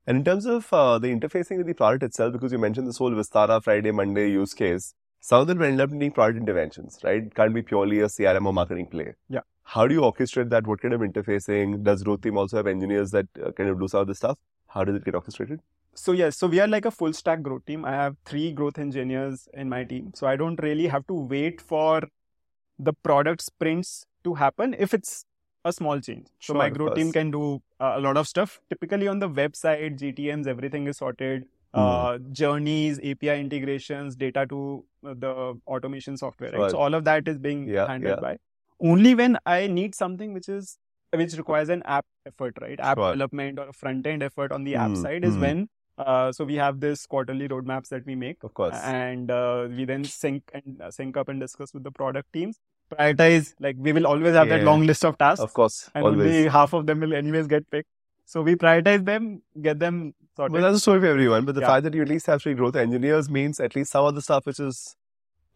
And in terms of uh, the interfacing with the product itself, because you mentioned this whole Vistara Friday, Monday use case, some of them will end up needing product interventions, right? It can't be purely a CRM or marketing play. Yeah. How do you orchestrate that? What kind of interfacing? Does growth team also have engineers that uh, kind of do some of this stuff? How does it get orchestrated? So yes, so we are like a full stack growth team. I have three growth engineers in my team. So I don't really have to wait for the product sprints to happen if it's a small change. So my growth team can do uh, a lot of stuff. Typically on the website, GTMs, everything is sorted. Hmm. Uh, journeys, API integrations, data to uh, the automation software, right? Right. So all of that is being Yeah, handled yeah. by. Only when I need something which is which requires an app effort, right? App Sure. development or a front end effort on the app Hmm, side is hmm. when uh, so we have this quarterly roadmaps that we make, Of course. and uh, we then sync and uh, sync up and discuss with the product teams. Prioritize like we will always have that long list of tasks, of course. and always. only half of them will anyways get picked. So we prioritize them, get them sorted. Well, that's a story for everyone. But the Yeah. fact that you at least have three growth engineers means at least some of the stuff which is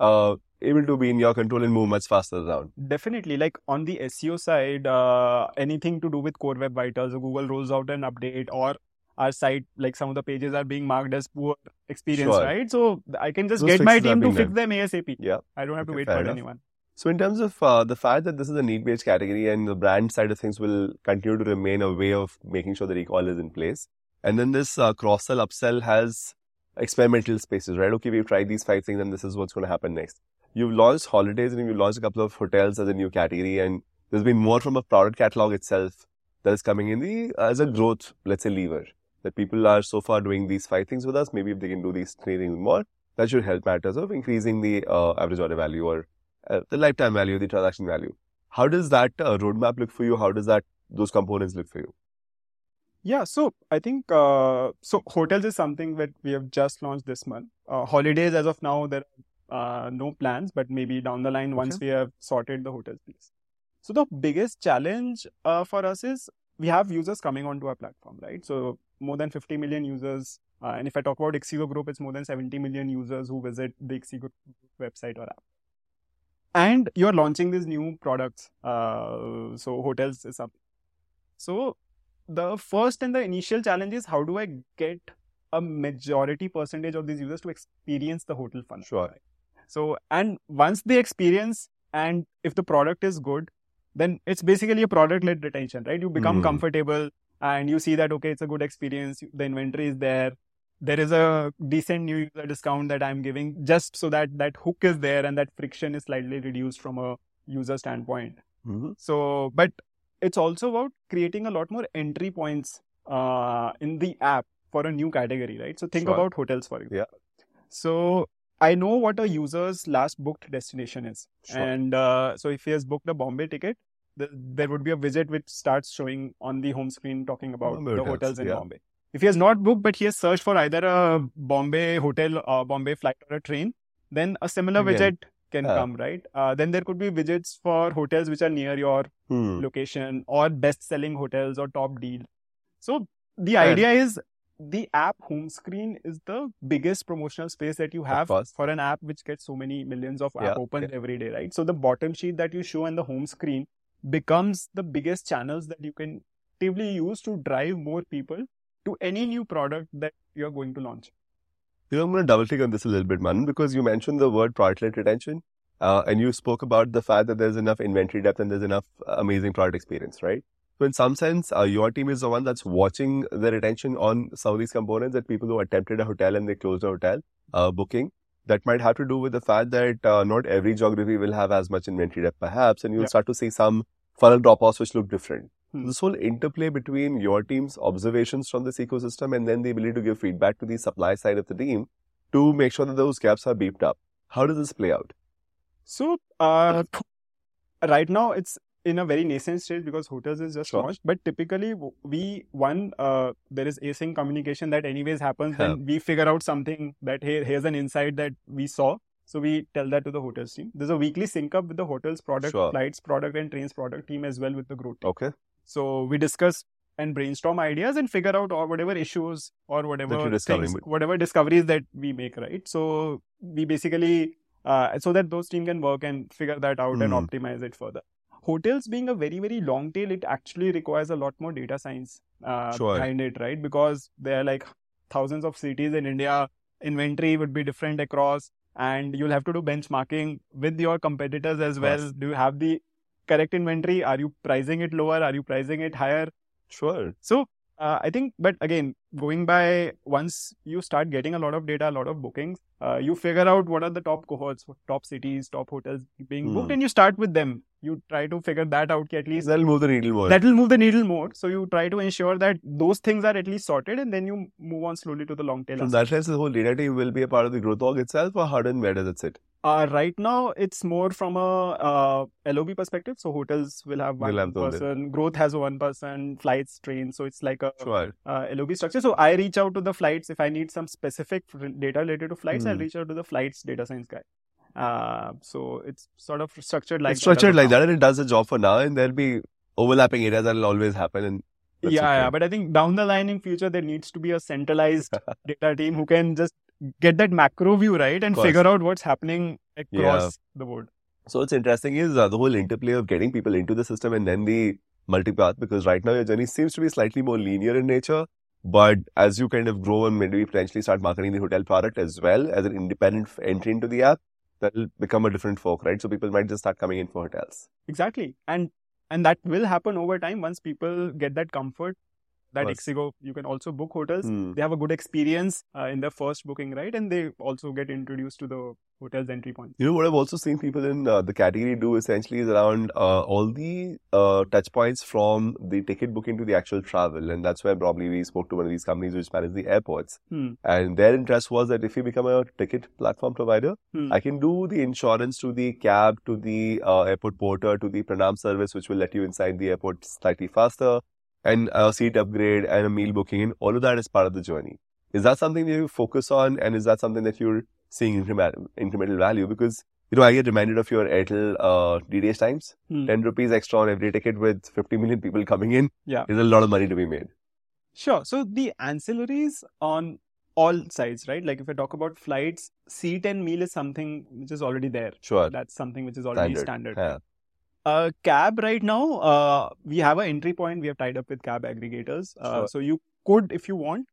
uh, able to be in your control and move much faster around. Definitely, like on the SEO side, uh, anything to do with Core Web Vitals, Google rolls out an update, or our site, like some of the pages are being marked as poor experience, Sure. right? So I can just Those get my team to fix them ASAP. Yeah. I don't have to wait for enough. anyone. So in terms of uh, the fact that this is a need-based category and the brand side of things will continue to remain a way of making sure the recall is in place. And then this uh, cross-sell, upsell has experimental spaces, right? Okay, we've tried these five things and this is what's going to happen next. You've launched holidays and you've launched a couple of hotels as a new category and there's been more from a product catalog itself that is coming in the as a growth, let's say, lever. That people are so far doing these five things with us. Maybe if they can do these three things more, that should help matters of increasing the uh, average order value or uh, the lifetime value, the transaction value. How does that uh, roadmap look for you? How does that those components look for you? Yeah, so I think uh, so. Hotels is something that we have just launched this month. Uh, holidays, as of now, there are uh, no plans, but maybe down the line, once we have sorted the hotels piece. So the biggest challenge uh, for us is we have users coming onto our platform, right? So more than 50 million users, uh, and if I talk about Ixigo Group, it's more than 70 million users who visit the Ixigo website or app. And you are launching these new products. Uh, so hotels is up. So the first and the initial challenge is how do I get a majority percentage of these users to experience the hotel fun? Sure. Right? So, and once they experience, and if the product is good, then it's basically a product led retention, right? You become Mm. comfortable and you see that, okay, it's a good experience. The inventory is there. There is a decent new user discount that I'm giving just so that that hook is there and that friction is slightly reduced from a user standpoint. Mhm. So, but it's also about creating a lot more entry points uh, in the app for a new category, right? So think Sure. about hotels, for example. Yeah. So I know what a user's last booked destination is, Sure. and uh, so if he has booked a Bombay ticket, th- there would be a widget which starts showing on the home screen talking about Bombay the hotels, hotels in yeah. Bombay. If he has not booked, but he has searched for either a Bombay hotel, or Bombay flight, or a train, then a similar Again. widget can Yeah. come, right? Uh, then there could be widgets for hotels which are near your Hmm. location or best selling hotels or top deal. So the And- idea is the app home screen is the biggest promotional space that you have for an app which gets so many millions of Yeah, app opens every day, right? So the bottom sheet that you show on the home screen becomes the biggest channels that you can actively use to drive more people to any new product that you're going to launch. You know, I'm going to double click on this a little bit, man, because you mentioned the word product-led retention, uh, and you spoke about the fact that there's enough inventory depth and there's enough uh, amazing product experience, right? So in some sense, uh, your team is the one that's watching the retention on some of these components that people who attempted a hotel and they closed a hotel uh, booking. That might have to do with the fact that uh, not every geography will have as much inventory depth, perhaps, and you'll Yeah. start to see some funnel drop-offs which look different. Hmm. This whole interplay between your team's observations from this ecosystem and then the ability to give feedback to the supply side of the team to make sure that those gaps are beeped up. How does this play out? So uh, right now it's in a very nascent stage because hotels is just Sure. launched. But typically we one uh, there is async communication that anyways happens. Yeah. Then we figure out something that hey here's an insight that we saw. So we tell that to the hotels team. There's a weekly sync up with the hotels product, Sure. flights product, and trains product team as well with the growth team. Okay. So we discuss and brainstorm ideas and figure out or whatever issues or whatever things, whatever discoveries that we make, right? So we basically uh, so that those team can work and figure that out and Hmm. optimize it further. Hotels being a very very long tail, it actually requires a lot more data science uh, Sure. behind it, right? Because there are like thousands of cities in India. Inventory would be different across, and you'll have to do benchmarking with your competitors as Of well. Do you have the correct inventory? Are you pricing it lower? Are you pricing it higher? Sure. So uh, I think, but again, going by once you start getting a lot of data, a lot of bookings, uh, you figure out what are the top cohorts, top cities, top hotels being booked, Hmm. and you start with them. You try to figure that out. At least That'll move the needle more. that will move the needle more. So you try to ensure that those things are at least sorted, and then you move on slowly to the long tail. From aspect. that sense, the whole data team will be a part of the growth org itself, or how and where does it sit? Uh, right now, it's more from a uh, LOB perspective. So hotels will have one have person, growth has one person, flights, trains. So it's like a Sure. uh, LOB structure. So I reach out to the flights if I need some specific data related to flights. I'll Hmm. reach out to the flights data science guy. Uh, so it's sort of structured like it's structured like now. that, and it does the job for now, and there'll be overlapping areas that'll always happen. And yeah, okay. yeah, but I think down the line in future there needs to be a centralized (laughs) data team who can just get that macro view right and figure out what's happening across the board. So what's interesting is uh, the whole interplay of getting people into the system and then the multipath because right now your journey seems to be slightly more linear in nature. But as you kind of grow and maybe potentially start marketing the hotel product as well as an independent entry into the app, that'll become a different folk, right? So people might just start coming in for hotels. Exactly, and and that will happen over time once people get that comfort. That Course. Ixigo, you can also book hotels. Hmm. They have a good experience uh, in their first booking, right? And they also get introduced to the hotel's entry point. You know what I've also seen people in uh, the category do essentially is around uh, all the uh, touch points from the ticket booking to the actual travel, and that's where probably we spoke to one of these companies which manage the airports, Hmm. and their interest was that if you become a ticket platform provider, Hmm. I can do the insurance to the cab, to the uh, airport porter, to the Pranaam service, which will let you inside the airport slightly faster. And a seat upgrade and a meal booking, and all of that is part of the journey. Is that something that you focus on, and is that something that you're seeing incremental, incremental value? Because you know, I get reminded of your Airtel uh, DTH times. Hmm. 10 rupees extra on every ticket with 50 million people coming in. Yeah. There's a lot of money to be made. Sure. So the ancillaries on all sides, right? Like if I talk about flights, seat and meal is something which is already there. Sure. That's something which is already Standard. standard. Yeah. Uh, cab right now, uh, we have an entry point. We have tied up with cab aggregators. Uh, Sure. So you could, if you want,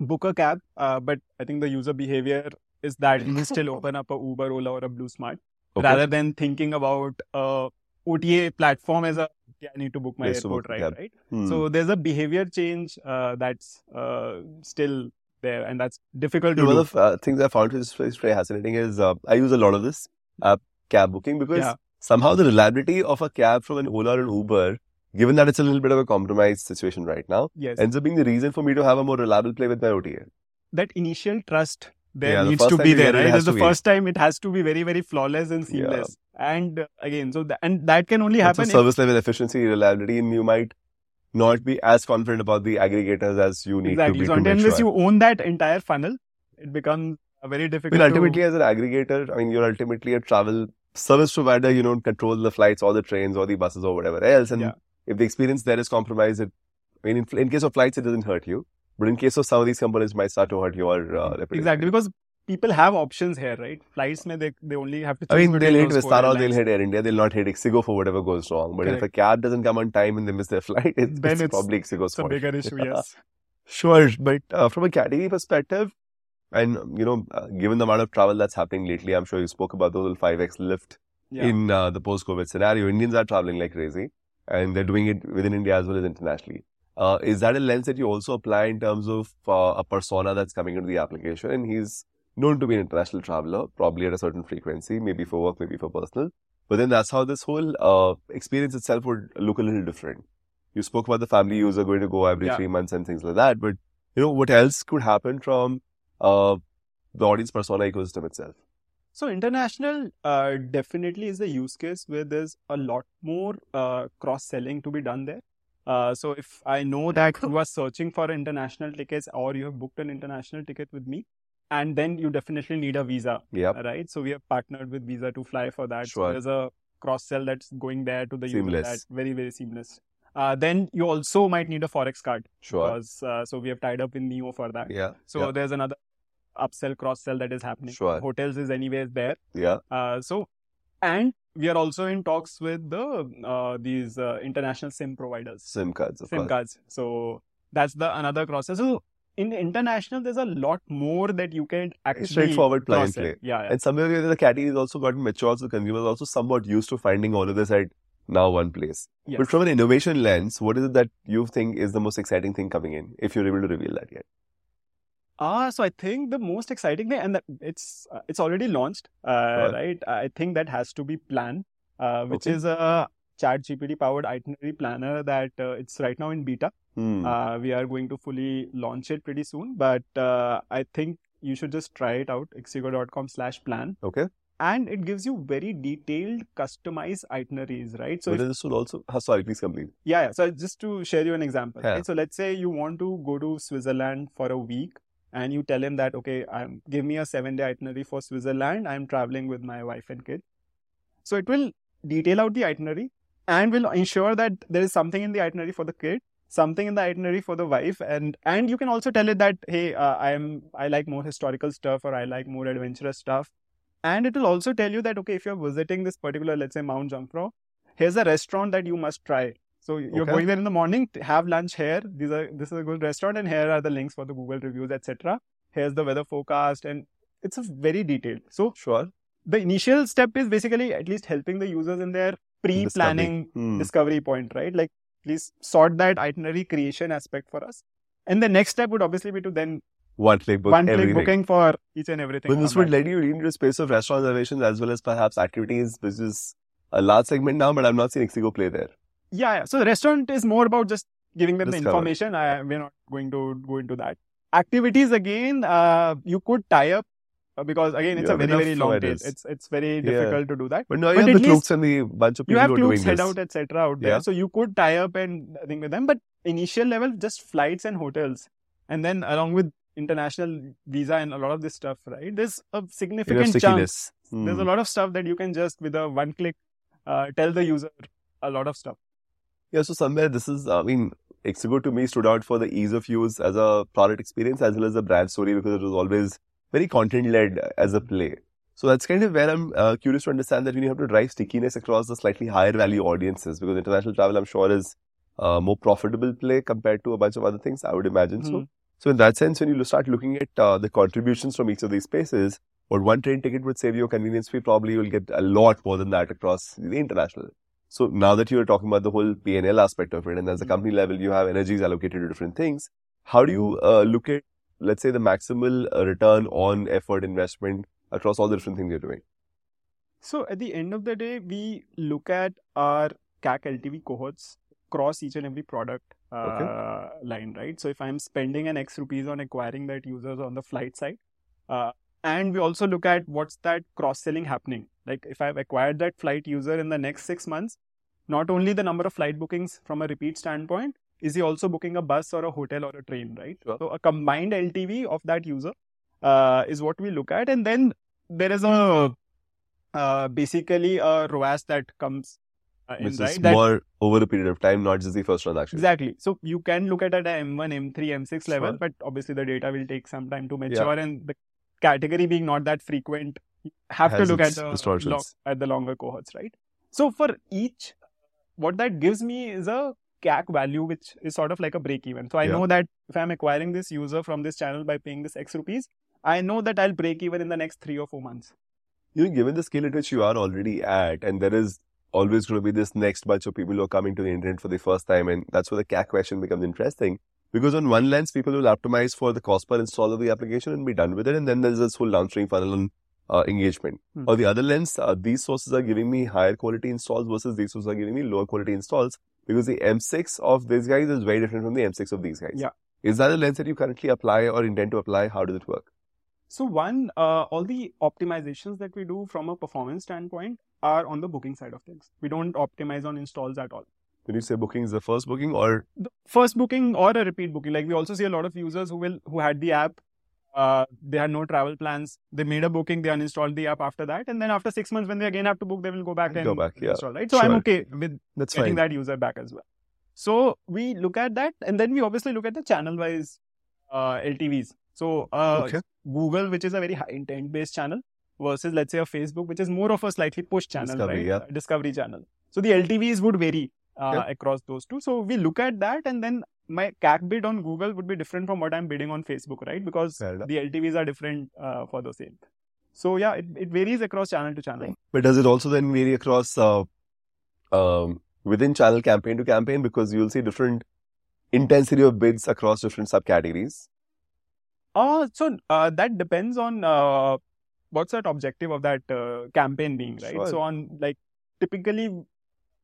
book a cab. Uh, but I think the user behavior is that you still (laughs) open up a Uber, Ola, or a BluSmart Okay. rather than thinking about uh, OTA platform as a yeah, I need to book my to airport ride, cab. right? Hmm. So there's a behavior change uh, that's uh, still there, and that's difficult to one do. of the uh, things I found is very, very fascinating is uh, I use a lot of this uh, cab booking because Yeah. Somehow the reliability of a cab from an Ola or an Uber, given that it's a little bit of a compromised situation right now, yes, ends up being the reason for me to have a more reliable play with my OTA. that initial trust there Yeah, needs first to be there, get it, it right? It's the be. first time it has to be very, very flawless and Yeah. seamless. And uh, again, so that, and that can only happen if service level efficiency, reliability, and you might not be as confident about the aggregators as you need exactly. to be So to unless sure. you own that entire funnel, it becomes very I difficult. mean, ultimately, to, as an aggregator, I mean, you're ultimately a travel service provider. You don't control the flights or the trains or the buses or whatever else. And Yeah. if the experience there is compromised, it, I mean, in, in case of flights, it doesn't hurt you. But in case of some of these components, it might start to hurt your uh, reputation. exactly because people have options here, right? Flights, may they they only have to. I mean, they'll four Vistara or they'll hit Air India. They'll not hit Ixigo for whatever goes wrong. But if a cab doesn't come on time and they miss their flight, it's, Then it's, it's- probably Ixigo's It's a fault. bigger issue, (laughs) yes. Sure, but uh, from a category perspective, and you know, uh, given the amount of travel that's happening lately, I'm sure you spoke about the whole 5x lift Yeah. in uh, the post-COVID scenario. Indians are traveling like crazy, and they're doing it within India as well as internationally. Uh, is that a lens that you also apply in terms of uh, a persona that's coming into the application? And he's known to be an international traveler, probably at a certain frequency, maybe for work, maybe for personal. But then that's how this whole uh, experience itself would look a little different. You spoke about the family user going to go every Yeah. three months and things like that, but you know what else could happen from uh, the audience persona ecosystem itself? So international uh, definitely is the use case where there's a lot more uh, cross selling to be done there. Uh, so if I know that you are searching for international tickets or you have booked an international ticket with me, and then you definitely need a visa, Yep. right? So we have partnered with Visa to fly for that. Sure. So there's a cross sell that's going there to the user. Seamless. That very very seamless. Uh, then you also might need a forex card Sure. because uh, so we have tied up with Niyo for that. Yeah. So yeah. there's another upsell cross sell that is happening. Sure. Hotels is anyways there. Yeah. Uh, so, and we are also in talks with the uh, these uh, international SIM providers, SIM cards, of SIM course. cards. So that's the another cross. Sell. So in international, there's a lot more that you can actually straightforward plug and play. Yeah, yeah. And somewhere the the category has also gotten mature, so consumers also somewhat used to finding all of this at now one place. Yes. But from an innovation lens, what is it that you think is the most exciting thing coming in, if you're able to reveal that yet? Ah, so I think the most exciting thing, and that it's uh, it's already launched, uh, Right. right? I think that has to be Plan, uh, which Okay. is a Chat GPT powered itinerary planner that uh, it's right now in beta. Hmm. Uh, we are going to fully launch it pretty soon, but uh, I think you should just try it out. Ixigo.com slash plan. okay. And it gives you very detailed, customized itineraries, right? So, if, this will also, uh, sorry, please complete. yeah, yeah. So just to share you an example, Yeah. right? So let's say you want to go to Switzerland for a week and you tell him that, okay, I'm, give me a seven day itinerary for Switzerland. I'm traveling with my wife and kid. So it will detail out the itinerary and will ensure that there is something in the itinerary for the kid, something in the itinerary for the wife, and and you can also tell it that hey, uh, I am I like more historical stuff or I like more adventurous stuff, and it will also tell you that okay, if you're visiting this particular, let's say Mount Jungfrau, here's a restaurant that you must try. So you're Okay. going there in the morning, have lunch here. These are this is a good restaurant, and here are the links for the Google reviews, etc. Here's the weather forecast, and it's a very detailed. So Sure. the initial step is basically at least helping the users in their pre-planning Hmm. discovery point, right? Like, please sort that itinerary creation aspect for us. And the next step would obviously be to then One click book, one click booking for each and everything. But this would let you into a space of restaurant reservations as well as perhaps activities, which is a large segment now, but I'm not seeing Ixigo play there. Yeah, yeah. So the restaurant is more about just giving them the information. I, we're not going to go into that. Activities again, uh, you could tie up uh, because again, it's You a very very long tail. It's it's very Yeah. difficult to do that. But now But you have at the cloaks and the bunch of people you have who head out, etc. out there. Yeah. So you could tie up and think with them, but initial level, just flights and hotels, and then along with international visa and a lot of this stuff, right? There's a significant chunk. stickiness. There's a Hmm. lot of stuff that you can just with a one click uh, tell the user a lot of stuff. Yeah, so somewhere this is, I mean, Ixigo to me stood out for the ease of use as a product experience as well as a brand story because it was always very content led as a play. So that's kind of where I'm uh, curious to understand that when you have to drive stickiness across the slightly higher value audiences because international travel, I'm sure, is a more profitable play compared to a bunch of other things, I would imagine. So, Hmm. so in that sense, when you start looking at uh, the contributions from each of these spaces, what one train ticket would save you a convenience fee, probably you'll get a lot more than that across the international. So now that you're talking about the whole P&L aspect of it, and as a Mhm. company level, you have energies allocated to different things. How do you uh, look at, let's say, the maximal uh, return on effort investment across all the different things you're doing? So at the end of the day, we look at our CAC LTV cohorts across each and every product uh, line, right? So if I'm spending an X rupees on acquiring that users on the flight side, uh, and we also look at what's that cross selling happening. Like if I've acquired that flight user in the next six months, not only the number of flight bookings from a repeat standpoint, is he also booking a bus or a hotel or a train, right? Sure. So a combined LTV of that user uh, is what we look at, and then there is a uh, basically a ROAS that comes uh, in, Which is right? That- more over a period of time, not just the first transaction. Exactly. So you can look at it at M1, M3, M6 level, Sure. but obviously the data will take some time to mature, and the category being not that frequent, you have to look at the historicals. lo- at the longer cohorts, right? So for each, what that gives me is a CAC value, which is sort of like a break even. So I Yeah. know that if I'm acquiring this user from this channel by paying this X rupees, I know that I'll break even in the next three or four months. You know, given the scale at which you are already at, and there is always going to be this next bunch of people who are coming to the internet for the first time, and that's where the CAC question becomes interesting. Because on one lens, people will optimize for the cost per install of the application and be done with it, and then there's this whole downstream funnel on uh, engagement. Hmm. On the other lens, uh, these sources are giving me higher quality installs versus these sources are giving me lower quality installs because the M6 of these guys is very different from the M6 of these guys. Yeah. Is that a lens that you currently apply or intend to apply? How does it work? So one, uh, all the optimizations that we do from a performance standpoint are on the booking side of things. We don't optimize on installs at all. When you say booking is the first booking or The first booking or a repeat booking, like we also see a lot of users who will who had the app, uh, they had no travel plans, they made a booking, they uninstalled the app after that, and then after six months when they again have to book, they will go back and Go back, yeah. install. Right. So I'm okay with that's getting fine. that user back as well. So we look at that, and then we obviously look at the channel-wise uh, LTVs. So uh, Okay. Google, which is a very high intent-based channel, versus let's say a Facebook, which is more of a slightly push channel, Discovery, right? yeah. Discovery channel. So the LTVs would vary uh, across those two. So we look at that, and then my CAC bid on Google would be different from what I'm bidding on Facebook, right? Because the LTVs are different uh, for the same. So yeah, it, it varies across channel to channel. But does it also then vary across uh, um, within channel campaign to campaign because you'll see different intensity of bids across different subcategories? Uh, so uh, that depends on uh, what's that objective of that uh, campaign being, right? Sure. So on like typically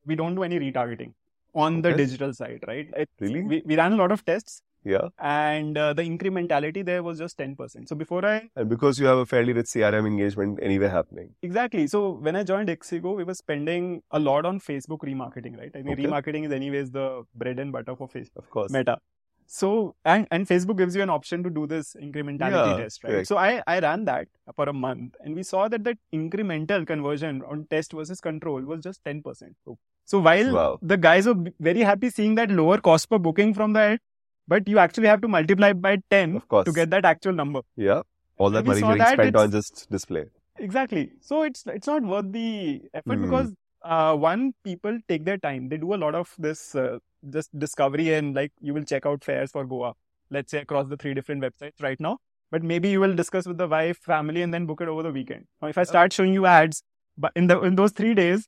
we don't do any retargeting on the Okay. digital side, right? It, Really? we, we ran a lot of tests Yeah. and uh, the incrementality there was just 10%. So before I And because you have a fairly rich CRM engagement anyway happening. exactly so when I joined Ixigo, we were spending a lot on Facebook remarketing, right? I mean Okay. remarketing is anyways the bread and butter for Facebook. Of course. Meta. So and and Facebook gives you an option to do this incrementality Yeah, test, right? correct. So I I ran that for a month, and we saw that that incremental conversion on test versus control was just ten percent. So while Wow. the guys were very happy seeing that lower cost per booking from that, but you actually have to multiply by ten Of course. to get that actual number. Yeah. All that money getting spent on just display. Exactly. So it's it's not worth the effort Hmm. because uh, one people take their time. They do a lot of this uh, just discovery and like you will check out fares for Goa. Let's say across the three different websites right now. But maybe you will discuss with the wife, family, and then book it over the weekend. Now, if I start showing you ads, but in the in those three days,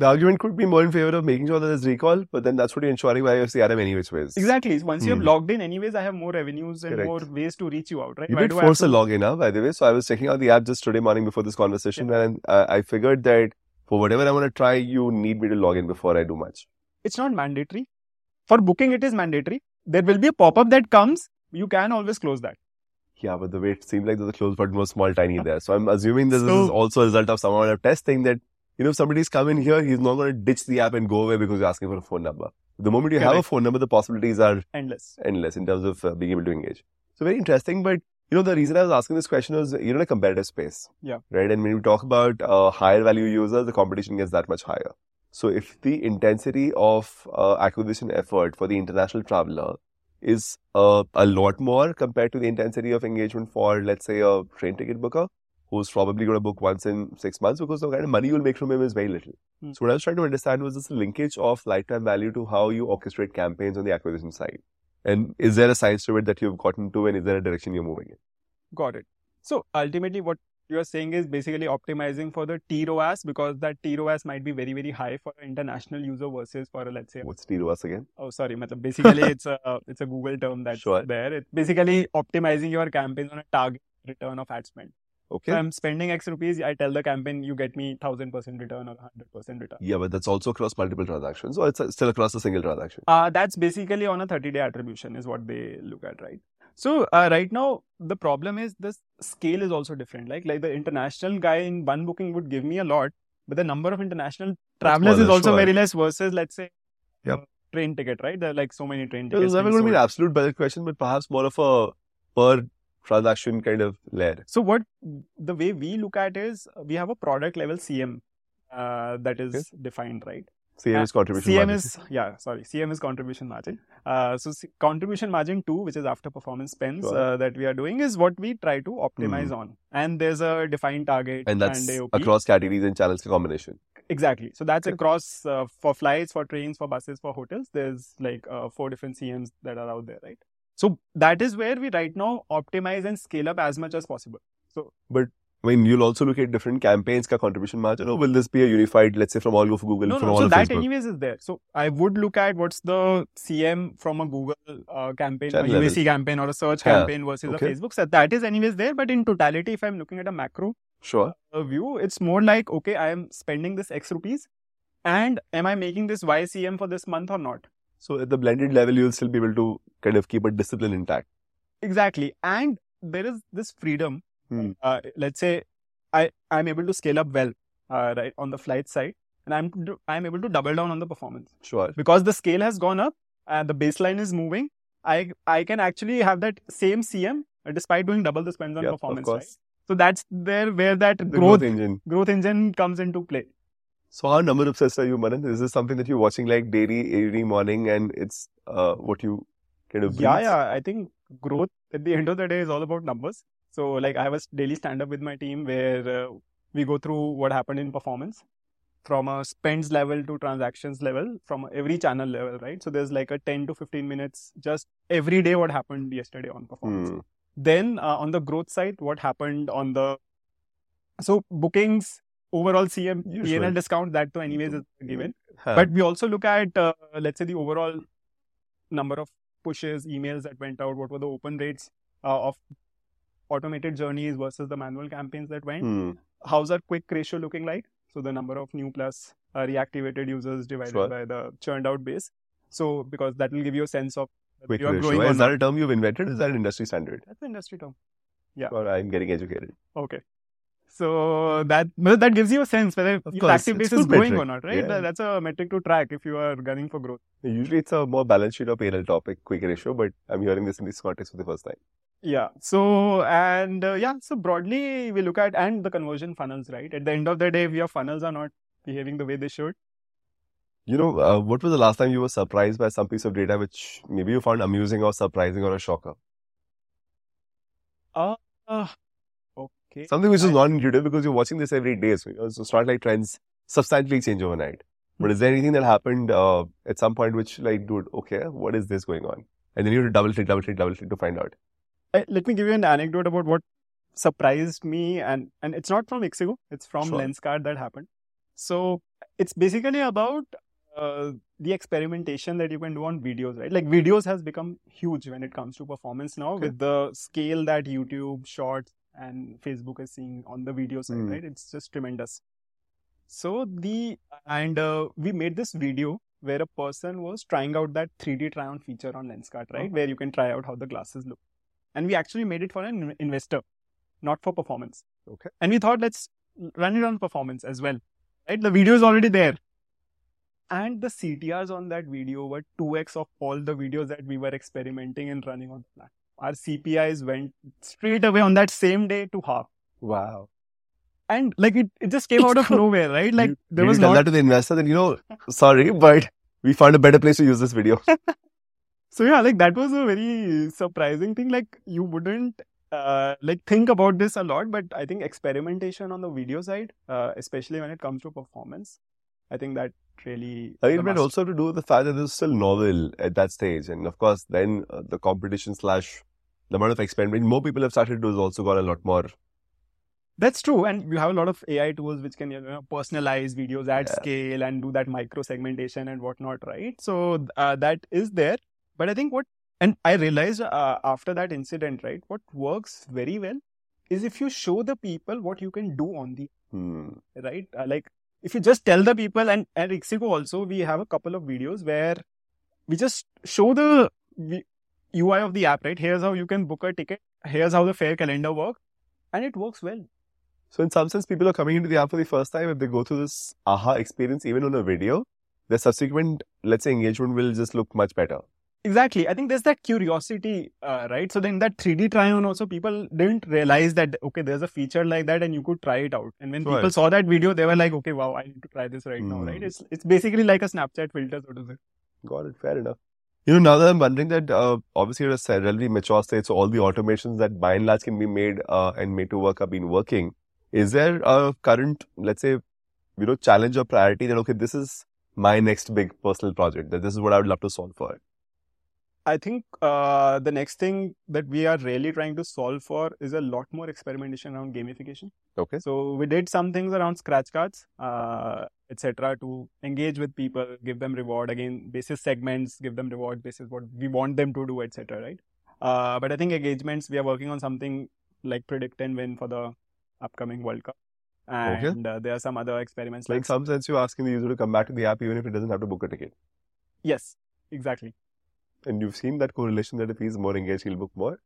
The argument could be more in favor of making sure that there's recall, but then that's what you're ensuring by your CRM any which ways. exactly. Once you have Hmm. logged in, anyways, I have more revenues and Correct. more ways to reach you out. Right? You Why did do I have force a to- login, huh, by the way. So I was checking out the app just today morning before this conversation, and uh, I figured that for whatever I want to try, you need me to log in before I do much. It's not mandatory. For booking, it is mandatory. There will be a pop up that comes. You can always close that. Yeah, but the way it seemed like the close button was small, tiny there. So I'm assuming this, this is also a result of some amount of testing that, you know, if somebody's come in here, he's not going to ditch the app and go away because you're asking for a phone number. The moment you have a phone number, the possibilities are Endless. endless in terms of uh, being able to engage. So very interesting. But you know, the reason I was asking this question was you know, in a competitive space, Yeah. right? And when we talk about uh, higher value users, the competition gets that much higher. So if the intensity of uh, acquisition effort for the international traveler is uh, a lot more compared to the intensity of engagement for, let's say, a train ticket booker who's probably going to book once in six months because the kind of money you'll make from him is very little. Hmm. So what I was trying to understand was this linkage of lifetime value to how you orchestrate campaigns on the acquisition side. And is there a science to it that you've gotten to and is there a direction you're moving in? Got it. So ultimately, what you are saying is basically optimizing for the TROAS because that TROAS might be very very high for an international user versus for a, let's say What's TROAS again? oh sorry basically it's a (laughs) it's a Google term that's Sure. there. It's basically optimizing your campaigns on a target return of ad spend. Okay. If I'm spending X rupees, I tell the campaign you get me thousand percent return or hundred percent return. yeah, but that's also across multiple transactions or it's still across a single transaction? Uh, that's basically on a 30 day attribution is what they look at, right? So uh, right now the problem is the scale is also different. Like like the international guy in one booking would give me a lot, but the number of international travelers is also sure. very less versus let's say Yep. train ticket, right? There are like so many train tickets. was never going to be an absolute budget question, but perhaps more of a per transaction kind of layer. So what the way we look at is we have a product level CM uh, that is Okay. defined, right? CM Uh, is contribution CM margin. is yeah, sorry. CM is contribution margin. Uh, so C- contribution margin two, which is after performance spends Sure. Uh, that we are doing, is what we try to optimize on. And there's a defined target and that's AOP. across categories and channels combination. exactly. So that's across uh, for flights, for trains, for buses, for hotels. There's like uh, four different CMs that are out there, right? So that is where we right now optimize and scale up as much as possible. I mean, you'll also look at different campaigns ka contribution margin, or will this be a unified, let's say, from all of Google, No, from no. all So of that Facebook? anyways is there. So I would look at what's the CM from a Google uh, campaign, a level. UAC campaign, or a search Yeah. campaign versus Okay. a Facebook. So that is anyways there. But in totality, if I'm looking at a macro Sure. uh, view, it's more like okay, I am spending this X rupees, and am I making this Y CM for this month or not? So at the blended level, you'll still be able to kind of keep a discipline intact. Exactly. And there is this freedom. Hmm. Uh, let's say I I'm able to scale up well, uh, right on the flight side, and I'm I'm able to double down on the performance. Sure. because the scale has gone up and the baseline is moving, I I can actually have that same CM uh, despite doing double the spends on Yep, performance. Right? So that's there where that growth growth engine. growth engine comes into play. So how number obsessed are you, Manan? Is this something that you're watching like daily, every morning, and it's uh, what you kind of Yeah, yeah. I think growth at the end of the day is all about numbers. So like I have a daily stand up with my team where uh, we go through what happened in performance from a spends level to transactions level from every channel level, right? So there's like a 10 to 15 minutes just every day what happened yesterday on performance. Hmm. Then uh, on the growth side, what happened on the so bookings overall CM. PNL discount that to anyways is given. Huh. But we also look at uh, let's say the overall number of pushes, emails that went out. What were the open rates uh, of automated journeys versus the manual campaigns that went? Hmm. How's our quick ratio looking like? So the number of new plus uh, reactivated users divided Sure. by the churned out base. So because that will give you a sense of Quick you are ratio. growing Is that a term you've invented? Is that an industry standard? That's an industry term. Yeah. Or I'm getting educated. Okay. So that well, that gives you a sense whether Of your active base is growing metric. or not, right? Yeah. That's a metric to track if you are gunning for growth. Usually it's a more balance sheet or PNL topic, quick ratio, but I'm hearing this in this context for the first time. Yeah. So and uh, yeah. So broadly, we look at and the conversion funnels, right? At the end of the day, if your funnels are not behaving the way they should, You know, uh, what was the last time you were surprised by some piece of data which maybe you found amusing or surprising or a shocker? uh, okay. Something which is non-intuitive because you're watching this every day. So, you know, so it's not like trends substantially change overnight. But is there anything that happened uh, at some point which like, dude, okay, what is this going on? And then you have to double click, double click, double click to find out. Uh, let me give you an anecdote about what surprised me, and and it's not from Ixigo, it's from Sure. Lenscart that happened. So it's basically about uh, the experimentation that you can do on videos, right? Like videos has become huge when it comes to performance now Okay. with the scale that YouTube, Shorts, and Facebook is seeing on the video side, Hmm. right? It's just tremendous. So the and uh, we made this video where a person was trying out that 3D try on feature on Lenscart, right? Oh. Where you can try out how the glasses look. And we actually made it for an investor, not for performance. Okay. And we thought let's run it on performance as well. Right? The video is already there. and the CTRs on that video were 2x of all the videos that we were experimenting and running on the platform. Our CPIs went straight away on that same day to half. Wow. And like it, it just came out of nowhere, right? Like You there really was tell not that to the investor, then you know, sorry, but we found a better place to use this video. (laughs) So yeah, like that was a very surprising thing. Like you wouldn't uh, like think about this a lot, but I think experimentation on the video side, uh, especially when it comes to performance, I think that really. I mean, it must. also have to do with the fact that it's still novel at that stage. And of course, then uh, the competition slash the amount of experiment more people have started to do has also got a lot more. That's true, and you have a lot of AI tools which can you know personalize videos at Yeah. scale and do that micro segmentation and whatnot, right? So uh, that is there, but I think what and I realized uh, after that incident, right, what works very well is if you show the people what you can do on the Hmm. right? Uh, like if you just tell the people, and at Ixigo also, we have a couple of videos where we just show the UI of the app, right? Here's how you can book a ticket. Here's how the fare calendar works, and it works well. So in some sense, people are coming into the app for the first time. If they go through this aha experience, even on a video, the subsequent, let's say, engagement will just look much better. Exactly. I think there's that curiosity, uh, right? So then that 3D try on also, people didn't realize that, okay, there's a feature like that and you could try it out. And when people saw that video, they were like, okay, wow, I need to try this right now, right? Hmm. It's, it's basically like a Snapchat filter, so to say. Got it. Fair enough. You know, now that I'm wondering that uh, obviously you're a relatively mature state, so all the automations that by and large can be made uh, and made to work have been working. Is there a current, let's say, you know, challenge or priority that okay, this is my next big personal project, that this is what I would love to solve for? I think uh, the next thing that we are really trying to solve for is a lot more experimentation around gamification. Okay. So we did some things around scratch cards, uh, etc., to engage with people, give them reward again, basis segments, give them reward basis what we want them to do, etc. Right. Uh, but I think engagements we are working on something like predict and win for the upcoming World Cup, Okay. and uh, there are some other experiments in like some sense, you're asking the user to come back to the app even if it doesn't have to book a ticket. yes, exactly. And you've seen that correlation that if he's more engaged, he'll book more.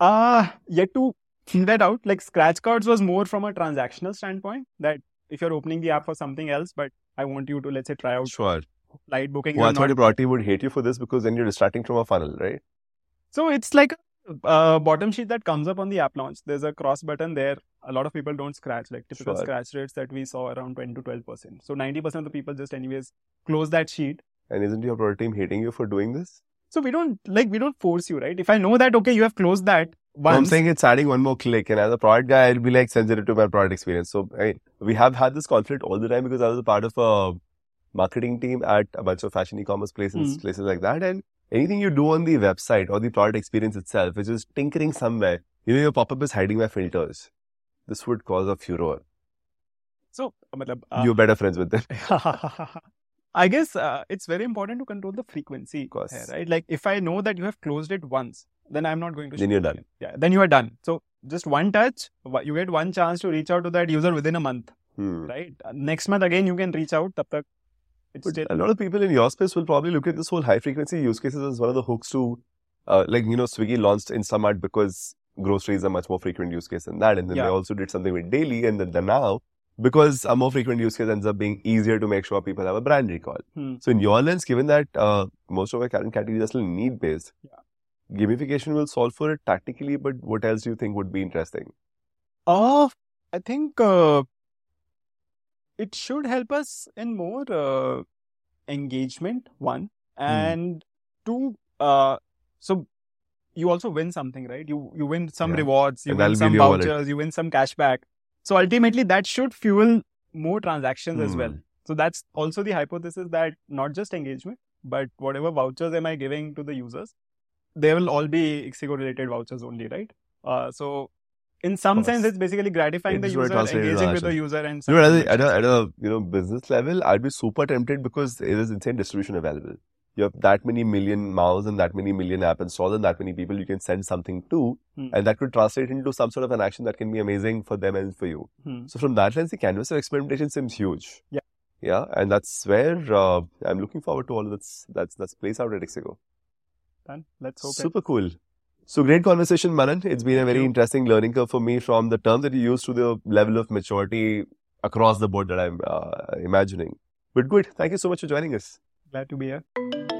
Uh, yet to figure that out. Like scratch cards was more from a transactional standpoint that if you're opening the app for something else, but I want you to, let's say, try out Sure. flight booking. Well, thought not- your priority would hate you for this because then you're distracting from a funnel, right? So it's like a uh, bottom sheet that comes up on the app launch. There's a cross button there. A lot of people don't scratch, like typical Sure. scratch rates that we saw around 10 to 12%. So 90% of the people just anyways close that sheet. And isn't your product team hating you for doing this? So we don't, like, we don't force you, right? If I know that, okay, you have closed that No, I'm saying it's adding one more click, and as a product guy, I'll be like sensitive to my product experience. So I mean, we have had this conflict all the time because I was a part of a marketing team at a bunch of fashion e-commerce places, Hmm. places like that. And anything you do on the website or the product experience itself, which is tinkering somewhere, you know, your pop-up is hiding my filters. This would cause a furor. so, uh, You're better friends with them. (laughs) (laughs) I guess uh, it's very important to control the frequency, course. here, right? Like if I know that you have closed it once, then I'm not going to. Then you're done. again. Yeah, then you are done. So just one touch, you get one chance to reach out to that user within a month, Hmm. right? Uh, Next month again you can reach out. Tab tak it's But still a lot of people in your space will probably look at this whole high frequency use cases as one of the hooks to, uh, like, you know, Swiggy launched Instamart because groceries are much more frequent use case than that. And then Yeah. they also did something with daily and then the now because a more frequent use case ends up being easier to make sure people have a brand recall. Hmm. So in your lens, given that uh, most of our current categories are still need based, Yeah. gamification will solve for it tactically, but what else do you think would be interesting? Oh, I think uh, it should help us in more uh, engagement. One and two. Uh, so you also win something, right? You you win some Yeah. rewards, you And win some vouchers, you win some cashback. So ultimately, that should fuel more transactions as well. Hmm. So that's also the hypothesis that not just engagement, but whatever vouchers am I giving to the users, they will all be Ixigo related vouchers only, right? Uh, so in some sense, it's basically gratifying the user, engaging with the user, and You know, at a, at a, at a you know business level, I'd be super tempted because there is insane distribution available. You have that many million mouths and that many million app installs and that many people you can send something to, Hmm. and that could translate into some sort of an action that can be amazing for them and for you. Hmm. So from that lens, the canvas of experimentation seems huge. Yeah. Yeah, and that's where uh, I'm looking forward to all of that's that's that's plays out at Ixigo. Done. Let's hope it. Super cool. So great conversation, Manan. It's been a very interesting learning curve for me from the terms that you use to the level of maturity across the board that I'm uh, imagining. But good. Thank you so much for joining us. Glad to be here.